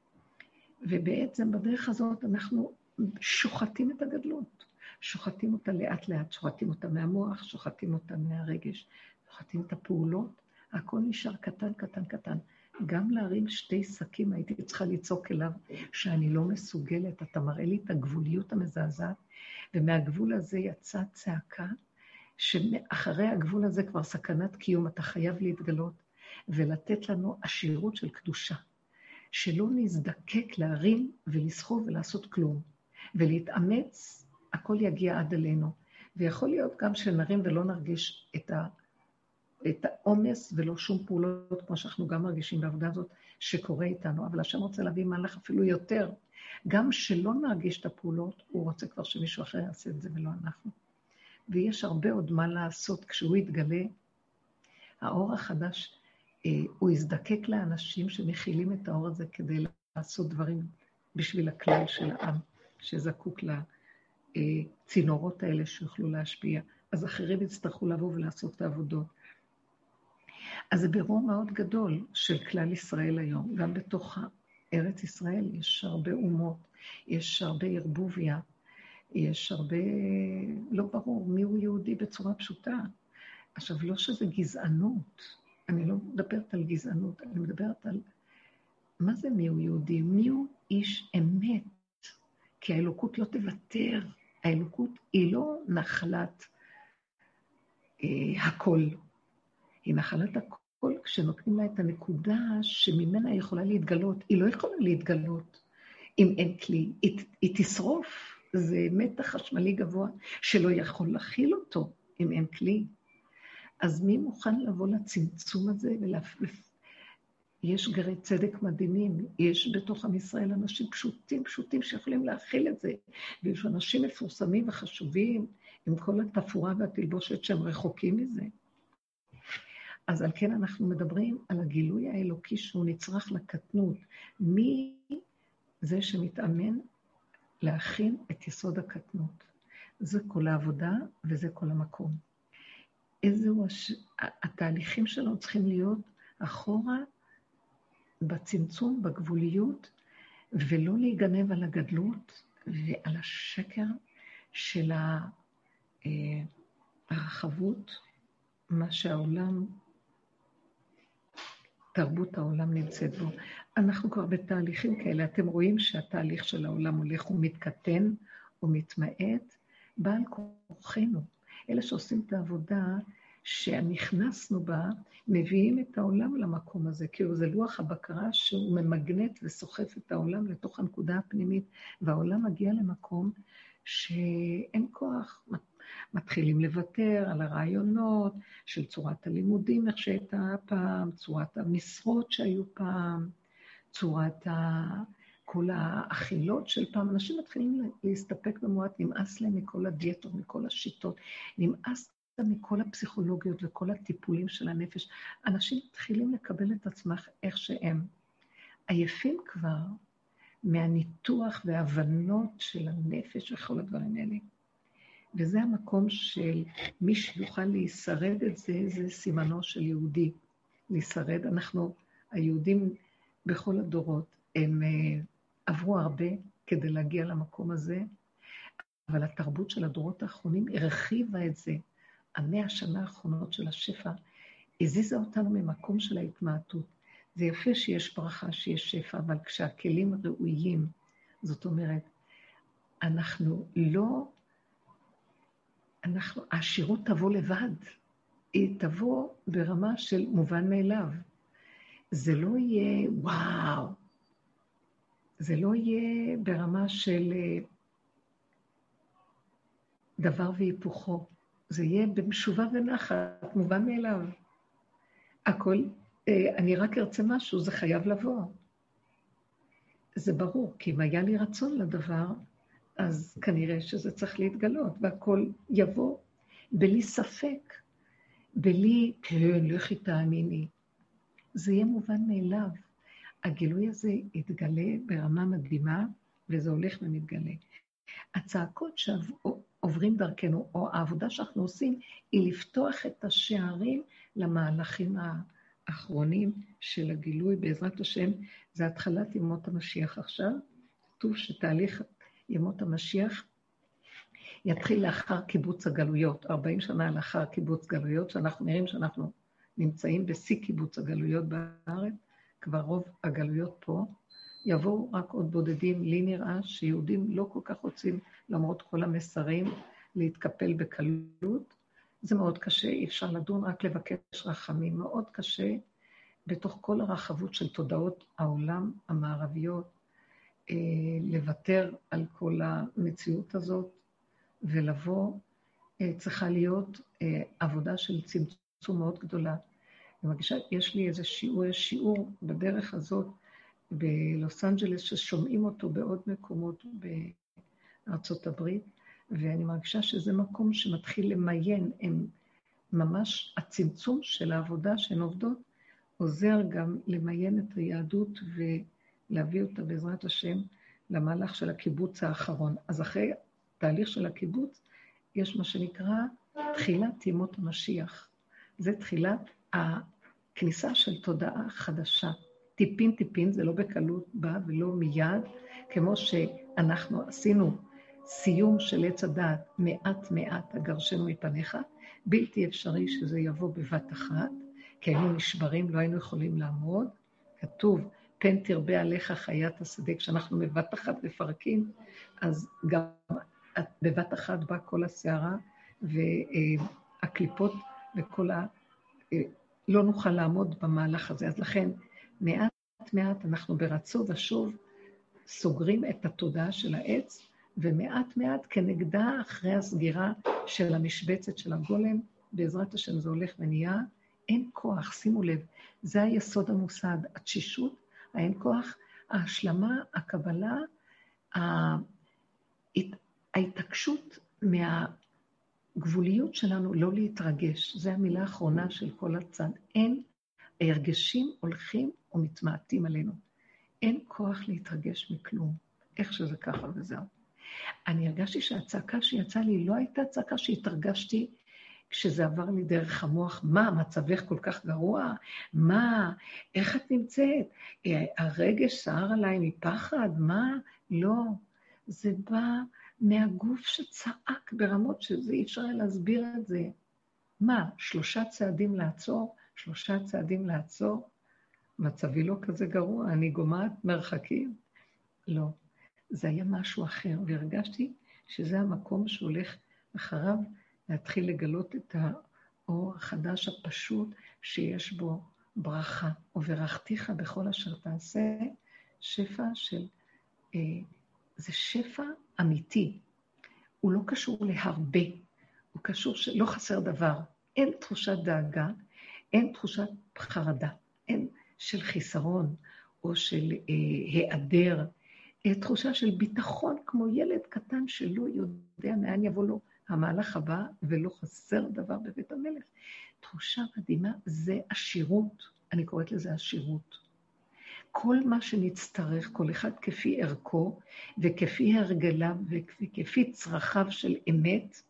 ובעצם בדרך הזאת אנחנו שוחטים את הגדלות. שוחטים אותה לאט-לאט, שוחטים אותה מהמוח, שוחטים אותה מהרגש, שוחטים את הפעולות, הכל נשאר קטן, קטן, קטן. גם להרים שתי שקים הייתי צריכה לצעוק אליו שאני לא מסוגלת, אתה מראה לי את הגבוליות המזעזעת, ומהגבול הזה יצאה צעקה, שאחרי הגבול הזה כבר סכנת קיום, אתה חייב להתגלות ולתת לנו עשירות של קדושה, שלא נזדקק להרים ולסחוב ולעשות כלום. ולהתאמץ, הכל יגיע עד אלינו. ויכול להיות גם שנרים ולא נרגיש את, ה, את העומס ולא שום פעולות, כמו שאנחנו גם מרגישים בעבודה הזאת, שקורה איתנו. אבל השם רוצה להביא מהלך אפילו יותר. גם שלא נרגיש את הפעולות, הוא רוצה כבר שמישהו אחר יעשה את זה ולא אנחנו. ויש הרבה עוד מה לעשות כשהוא יתגלה. האור החדש, אה, הוא יזדקק לאנשים שמכילים את האור הזה כדי לעשות דברים בשביל הכלל של העם. שזקוק לצינורות האלה שיוכלו להשפיע. אז אחרים יצטרכו לבוא ולעשות את העבודות. אז זה בירור מאוד גדול של כלל ישראל היום. גם בתוך ארץ ישראל יש הרבה אומות, יש הרבה ערבוביה, יש הרבה... לא ברור מיהו יהודי בצורה פשוטה. עכשיו, לא שזה גזענות, אני לא מדברת על גזענות, אני מדברת על מה זה מיהו יהודי? מיהו איש אמת כי האלוקות לא תוותר. האלוקות היא לא נחלת אה, הכל, היא נחלת הכל כשנותנים לה את הנקודה שממנה היא יכולה להתגלות. היא לא יכולה להתגלות אם אין כלי, היא, היא תשרוף. זה מתח חשמלי גבוה שלא יכול להכיל אותו אם אין כלי. אז מי מוכן לבוא לצמצום הזה יש גרי צדק מדהימים, יש בתוך עם ישראל אנשים פשוטים, פשוטים שיכולים להכיל את זה, ויש אנשים מפורסמים וחשובים עם כל התפאורה והתלבושת שהם רחוקים מזה. אז על כן אנחנו מדברים על הגילוי האלוקי שהוא נצרך לקטנות. מי זה שמתאמן להכין את יסוד הקטנות? זה כל העבודה וזה כל המקום. איזהו הש... התהליכים שלנו צריכים להיות אחורה בצמצום, בגבוליות, ולא להיגנב על הגדלות ועל השקר של אה, הרחבות, מה שהעולם, תרבות העולם נמצאת בו. אנחנו כבר בתהליכים כאלה. אתם רואים שהתהליך של העולם הולך ומתקטן ומתמעט, בעל כורחנו. אלה שעושים את העבודה, שנכנסנו בה, מביאים את העולם למקום הזה, כאילו זה לוח הבקרה שהוא ממגנט וסוחף את העולם לתוך הנקודה הפנימית, והעולם מגיע למקום שאין כוח. מתחילים לוותר על הרעיונות של צורת הלימודים, איך שהייתה פעם, צורת המשרות שהיו פעם, צורת ה... כל האכילות של פעם. אנשים מתחילים להסתפק במועט, נמאס להם מכל הדיאטות, מכל השיטות, נמאס מכל הפסיכולוגיות וכל הטיפולים של הנפש, אנשים מתחילים לקבל את עצמך איך שהם. עייפים כבר מהניתוח וההבנות של הנפש וכל הדברים האלה. וזה המקום של מי שיוכל להישרד את זה, זה סימנו של יהודי. להישרד. אנחנו, היהודים בכל הדורות, הם uh, עברו הרבה כדי להגיע למקום הזה, אבל התרבות של הדורות האחרונים הרחיבה את זה המאה השנה האחרונות של השפע הזיזה אותנו ממקום של ההתמעטות. זה יפה שיש ברכה, שיש שפע, אבל כשהכלים ראויים, זאת אומרת, אנחנו לא, אנחנו, העשירות תבוא לבד, היא תבוא ברמה של מובן מאליו. זה לא יהיה וואו, זה לא יהיה ברמה של אה, דבר והיפוכו. זה יהיה במשובה ונחת, מובן מאליו. הכל, אה, אני רק ארצה משהו, זה חייב לבוא. זה ברור, כי אם היה לי רצון לדבר, אז כנראה שזה צריך להתגלות, והכל יבוא בלי ספק, בלי, כן, לכי תאמיני. זה יהיה מובן מאליו. הגילוי הזה יתגלה ברמה מדהימה, וזה הולך ומתגלה. הצעקות שעוברים דרכנו, או העבודה שאנחנו עושים, היא לפתוח את השערים למהלכים האחרונים של הגילוי, בעזרת השם, זה התחלת ימות המשיח. עכשיו. כתוב שתהליך ימות המשיח יתחיל לאחר קיבוץ הגלויות, 40 שנה לאחר קיבוץ גלויות, שאנחנו נראים שאנחנו נמצאים בשיא קיבוץ הגלויות בארץ, כבר רוב הגלויות פה, יבואו רק עוד בודדים. לי נראה שיהודים לא כל כך רוצים, למרות כל המסרים, להתקפל בקלות. זה מאוד קשה, אי אפשר לדון, רק לבקש רחמים. מאוד קשה בתוך כל הרחבות של תודעות העולם המערביות, אה, לוותר על כל המציאות הזאת ולבוא, אה, צריכה להיות אה, עבודה של צמצום מאוד גדולה. אני מרגישה, יש לי איזה שיעור, יש שיעור בדרך הזאת בלוס אנג'לס, ששומעים אותו בעוד מקומות בארצות הברית, ואני מרגישה שזה מקום שמתחיל למיין, הם ממש, הצמצום של העבודה שהן עובדות, עוזר גם למיין את היהדות ולהביא אותה בעזרת השם למהלך של הקיבוץ האחרון. אז אחרי תהליך של הקיבוץ, יש מה שנקרא תחילת ימות המשיח. זה תחילת הכניסה של תודעה חדשה. טיפין טיפין, זה לא בקלות בא ולא מיד, כמו שאנחנו עשינו סיום של עץ הדעת, מעט מעט אגרשנו מפניך, בלתי אפשרי שזה יבוא בבת אחת, כי היינו נשברים, לא היינו יכולים לעמוד. כתוב, פן תרבה עליך חיית השדה, כשאנחנו בבת אחת מפרקים, אז גם בבת אחת באה כל הסערה, והקליפות וכל ה... לא נוכל לעמוד במהלך הזה. אז לכן, מעט מעט אנחנו ברצו ושוב סוגרים את התודעה של העץ, ומעט מעט כנגדה, אחרי הסגירה של המשבצת של הגולם, בעזרת השם זה הולך ונהיה, אין כוח, שימו לב, זה היסוד המוסד, התשישות, האין כוח, ההשלמה, הקבלה, ההתעקשות מהגבוליות שלנו לא להתרגש. זו המילה האחרונה של כל הצד. אין, ההרגשים הולכים ומתמעטים עלינו. אין כוח להתרגש מכלום, איך שזה ככה וזהו. אני הרגשתי שהצעקה שיצאה לי לא הייתה צעקה שהתרגשתי כשזה עבר לי דרך המוח, מה, מצבך כל כך גרוע? מה, איך את נמצאת? אה, הרגש סער עליי מפחד? מה? לא. זה בא מהגוף שצעק ברמות שזה אי אפשר להסביר את זה. מה, שלושה צעדים לעצור? שלושה צעדים לעצור? מצבי לא כזה גרוע, אני גומעת מרחקים? לא. זה היה משהו אחר, והרגשתי שזה המקום שהולך אחריו להתחיל לגלות את האור החדש הפשוט שיש בו ברכה. וברכתיך בכל אשר תעשה, שפע של... אה, זה שפע אמיתי. הוא לא קשור להרבה, הוא קשור שלא חסר דבר. אין תחושת דאגה, אין תחושת חרדה, של חיסרון או של אה, היעדר, אה, תחושה של ביטחון כמו ילד קטן שלא יודע מאין יבוא לו המהלך הבא ולא חסר דבר בבית המלך. תחושה מדהימה, זה עשירות, אני קוראת לזה עשירות. כל מה שנצטרך, כל אחד כפי ערכו וכפי הרגליו וכפי צרכיו של אמת,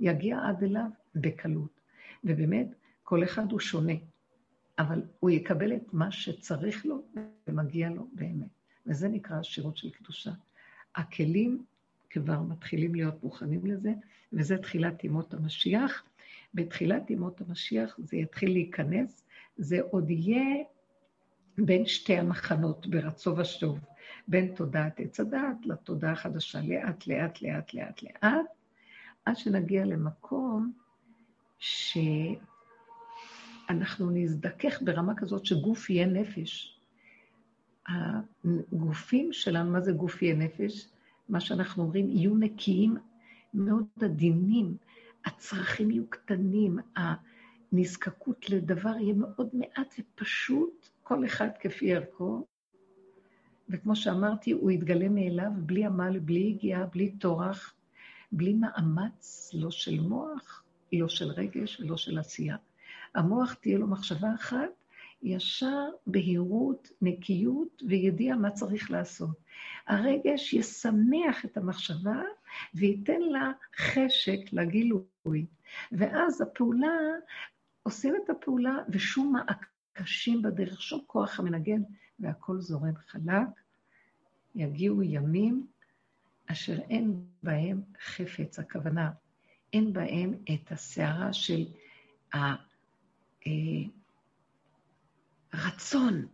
יגיע עד אליו בקלות. ובאמת, כל אחד הוא שונה. אבל הוא יקבל את מה שצריך לו ומגיע לו באמת. וזה נקרא השירות של קדושה. הכלים כבר מתחילים להיות מוכנים לזה, וזה תחילת ימות המשיח. בתחילת ימות המשיח זה יתחיל להיכנס, זה עוד יהיה בין שתי המחנות, ברצו ושוב, בין תודעת עץ הדעת לתודעה החדשה, לאט, לאט, לאט, לאט, לאט, עד שנגיע למקום שאנחנו נזדכך ברמה כזאת שגוף יהיה נפש. הגופים שלנו, מה זה גוף יהיה נפש? מה שאנחנו אומרים, יהיו נקיים, מאוד עדינים, הצרכים יהיו קטנים, הנזקקות לדבר יהיה מאוד מעט ופשוט, כל אחד כפי ערכו. וכמו שאמרתי, הוא יתגלה מאליו בלי עמל, בלי הגיעה, בלי טורח, בלי מאמץ, לא של מוח, לא של רגש ולא של עשייה. המוח תהיה לו מחשבה אחת, ישר, בהירות, נקיות וידיעה מה צריך לעשות. הרגש ישמח את המחשבה וייתן לה חשק לגילוי. ואז הפעולה, עושים את הפעולה ושום מעקשים בדרך, שום כוח המנגן, והכל זורם חלק. יגיעו ימים אשר אין בהם חפץ, הכוונה, אין בהם את הסערה של הרצון,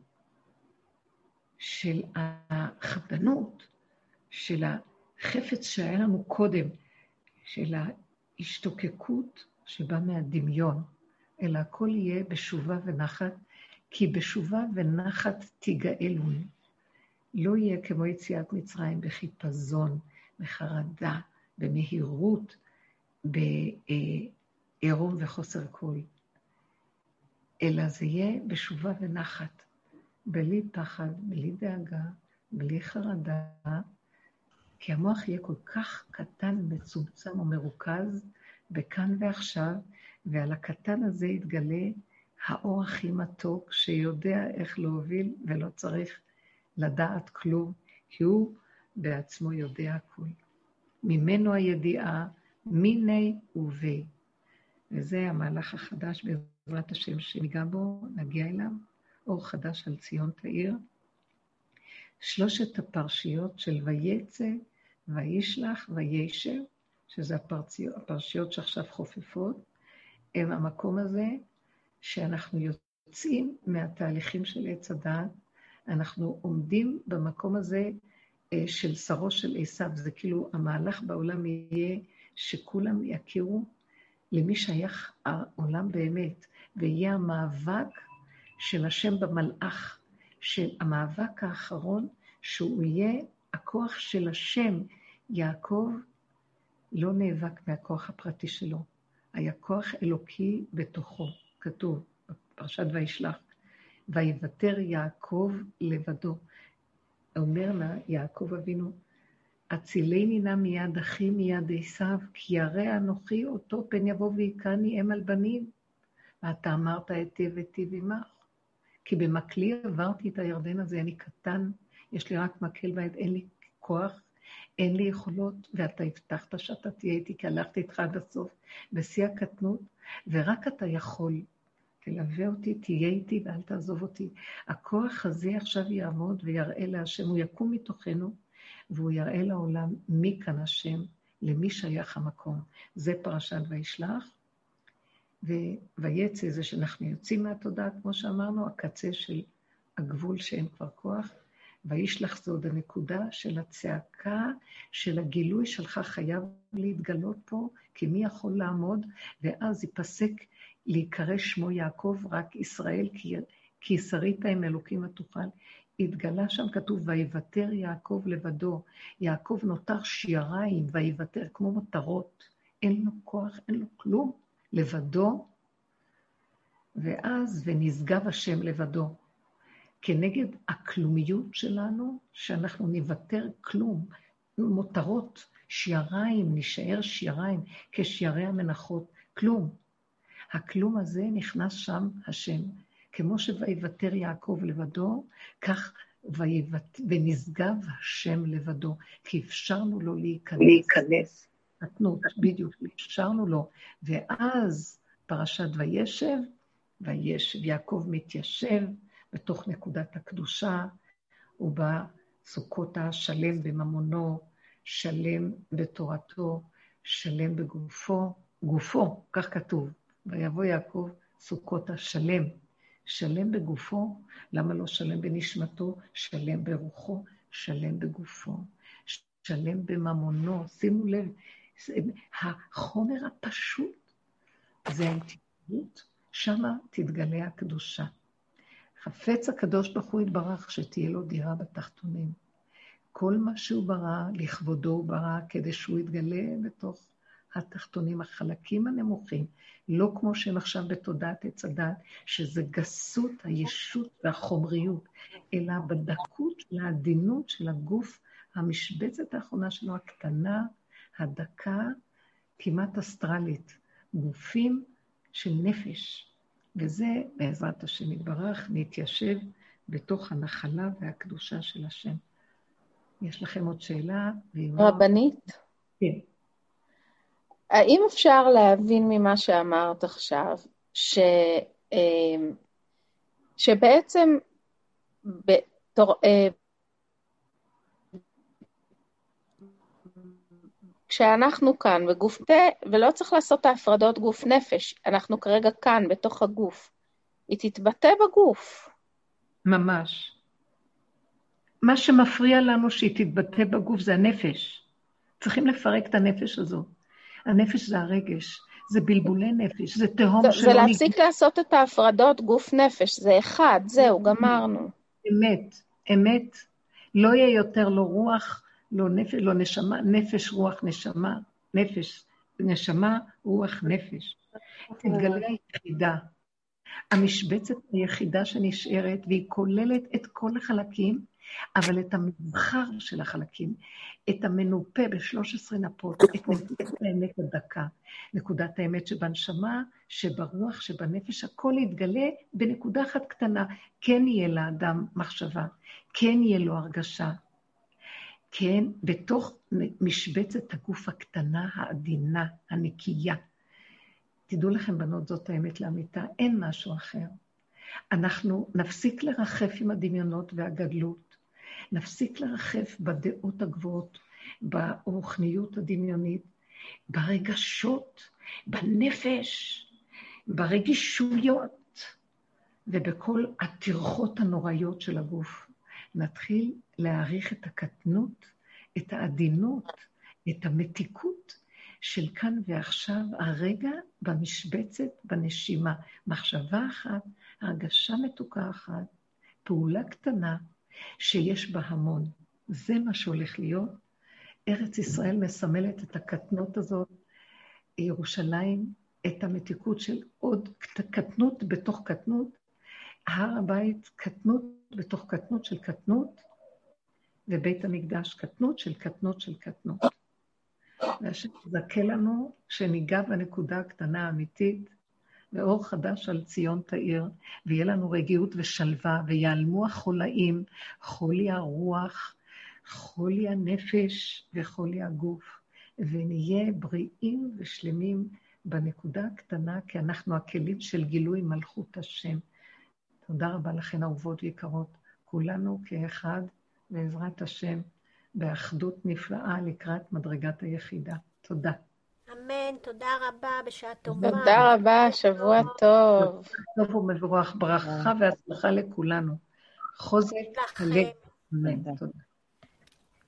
של החתנות, של החפץ שהיה לנו קודם, של ההשתוקקות שבאה מהדמיון, אלא הכל יהיה בשובה ונחת, כי בשובה ונחת תיגאלו. לא יהיה כמו יציאת מצרים בחיפזון, בחרדה, במהירות, בעירום וחוסר כל, אלא זה יהיה בשובה ונחת, בלי פחד, בלי דאגה, בלי חרדה, כי המוח יהיה כל כך קטן, מצומצם ומרוכז בכאן ועכשיו, ועל הקטן הזה יתגלה האור הכי מתוק, שיודע איך להוביל ולא צריך לדעת כלום, כי הוא בעצמו יודע הכול. ממנו הידיעה, מיני ובי. וזה המהלך החדש בעזרת השם שניגע בו, נגיע אליו, אור חדש על ציון תאיר. שלושת הפרשיות של ויצא, וישלח, וישב, שזה הפרשיות, הפרשיות שעכשיו חופפות, הם המקום הזה שאנחנו יוצאים מהתהליכים של עץ הדעת, אנחנו עומדים במקום הזה אה, של שרו של עשיו, זה כאילו המהלך בעולם יהיה שכולם יכירו למי שייך העולם באמת, ויהיה המאבק של השם במלאך, של המאבק האחרון, שהוא יהיה הכוח של השם. יעקב לא נאבק מהכוח הפרטי שלו, היה כוח אלוקי בתוכו, כתוב בפרשת וישלח, ויוותר יעקב לבדו. אומר לה יעקב אבינו, הצילני נא מיד אחי מיד עשיו, כי הרי אנוכי אותו פן יבוא ויכני אם על בנים. ואתה אמרת היטיב היטיב עמך. כי במקלי עברתי את הירדן הזה, אני קטן, יש לי רק מקל ביד, אין לי כוח, אין לי יכולות, ואתה הבטחת שאתה תהיה איתי, כי הלכתי איתך עד הסוף, בשיא הקטנות, ורק אתה יכול. תלווה אותי, תהיה איתי ואל תעזוב אותי. הכוח הזה עכשיו יעמוד ויראה להשם, הוא יקום מתוכנו, והוא יראה לעולם מי כאן השם, למי שייך המקום. זה פרשת וישלח. ויצא זה שאנחנו יוצאים מהתודעה, כמו שאמרנו, הקצה של הגבול שאין כבר כוח. וישלח זה עוד הנקודה של הצעקה, של הגילוי שלך חייב להתגלות פה, כי מי יכול לעמוד? ואז ייפסק להיקרא שמו יעקב, רק ישראל, כי, כי שרית עם אלוקים ותוכל. התגלה שם, כתוב, ויוותר יעקב לבדו. יעקב נותר שיריים, ויוותר כמו מטרות. אין לו כוח, אין לו כלום, לבדו. ואז, ונשגב השם לבדו. כנגד הכלומיות שלנו, שאנחנו נוותר כלום, מותרות, שיריים, נשאר שיריים, כשירי המנחות, כלום. הכלום הזה נכנס שם השם. כמו שויוותר יעקב לבדו, כך. ונשגב השם לבדו, כי אפשרנו לו להיכנס. להיכנס. נתנו, בדיוק, אפשרנו לו. ואז פרשת וישב, וישב, יעקב מתיישב בתוך נקודת הקדושה, הוא בא סוכותה שלם בממונו, שלם בתורתו, שלם בגופו, גופו, כך כתוב, ויבוא יעקב סוכות השלם, שלם בגופו, למה לא שלם בנשמתו? שלם ברוחו, שלם בגופו, שלם בממונו. שימו לב, החומר הפשוט זה האינטימיות, שמה תתגלה הקדושה. חפץ הקדוש ברוך הוא יתברך שתהיה לו דירה בתחתונים. כל מה שהוא ברא, לכבודו הוא ברא, כדי שהוא יתגלה בתוך התחתונים, החלקים הנמוכים, לא כמו שהם עכשיו בתודעת עץ הדת, שזה גסות הישות והחומריות, אלא בדקות של העדינות של הגוף, המשבצת האחרונה שלו, הקטנה, הדקה, כמעט אסטרלית. גופים של נפש. וזה, בעזרת השם יתברך, נתיישב בתוך הנחלה והקדושה של השם. יש לכם עוד שאלה? רבנית? כן. האם אפשר להבין ממה שאמרת עכשיו, ש, אמ, שבעצם בתור, כשאנחנו כאן בגוף פה, ולא צריך לעשות את ההפרדות גוף נפש, אנחנו כרגע כאן, בתוך הגוף. היא תתבטא בגוף. ממש. מה שמפריע לנו שהיא תתבטא בגוף זה הנפש. צריכים לפרק את הנפש הזו. הנפש זה הרגש, זה בלבולי נפש, זה תהום שלא... זה להפסיק נג... לעשות את ההפרדות גוף-נפש, זה אחד, זהו, גמרנו. אמת, אמת. לא יהיה יותר לא רוח, לא נפש, לא נשמה, נפש, רוח, נשמה, נפש, נשמה, רוח, נפש. תתגלה היחידה. המשבצת היחידה שנשארת, והיא כוללת את כל החלקים, אבל את המבחר של החלקים, את המנופה ב-13 נפות, את נקודת האמת הדקה, נקודת האמת שבנשמה, שברוח, שבנפש, הכל יתגלה בנקודה אחת קטנה. כן יהיה לאדם מחשבה, כן יהיה לו הרגשה, כן, בתוך משבצת הגוף הקטנה, העדינה, הנקייה. תדעו לכם, בנות, זאת האמת לאמיתה, אין משהו אחר. אנחנו נפסיק לרחף עם הדמיונות והגדלות, נפסיק לרחף בדעות הגבוהות, ברוחניות הדמיונית, ברגשות, בנפש, ברגישויות ובכל הטרחות הנוראיות של הגוף. נתחיל להעריך את הקטנות, את העדינות, את המתיקות של כאן ועכשיו, הרגע במשבצת, בנשימה. מחשבה אחת, הרגשה מתוקה אחת, פעולה קטנה שיש בה המון. זה מה שהולך להיות. ארץ ישראל מסמלת את הקטנות הזאת, ירושלים, את המתיקות של עוד קטנות בתוך קטנות, הר הבית קטנות בתוך קטנות של קטנות, ובית המקדש קטנות של קטנות של קטנות. והשם יזכה לנו שניגע בנקודה הקטנה האמיתית, ואור חדש על ציון תאיר, ויהיה לנו רגיעות ושלווה, ויעלמו החולאים, חולי הרוח, חולי הנפש וחולי הגוף, ונהיה בריאים ושלמים בנקודה הקטנה, כי אנחנו הכלים של גילוי מלכות השם. תודה רבה לכן, אהובות ויקרות, כולנו כאחד, בעזרת השם, באחדות נפלאה לקראת מדרגת היחידה. תודה. אמן, תודה רבה, בשעה טובה. תודה רבה, שבוע טוב. טוב ומבורך, ברכה והצלחה לכולנו. חוזק הלב. אמן, תודה.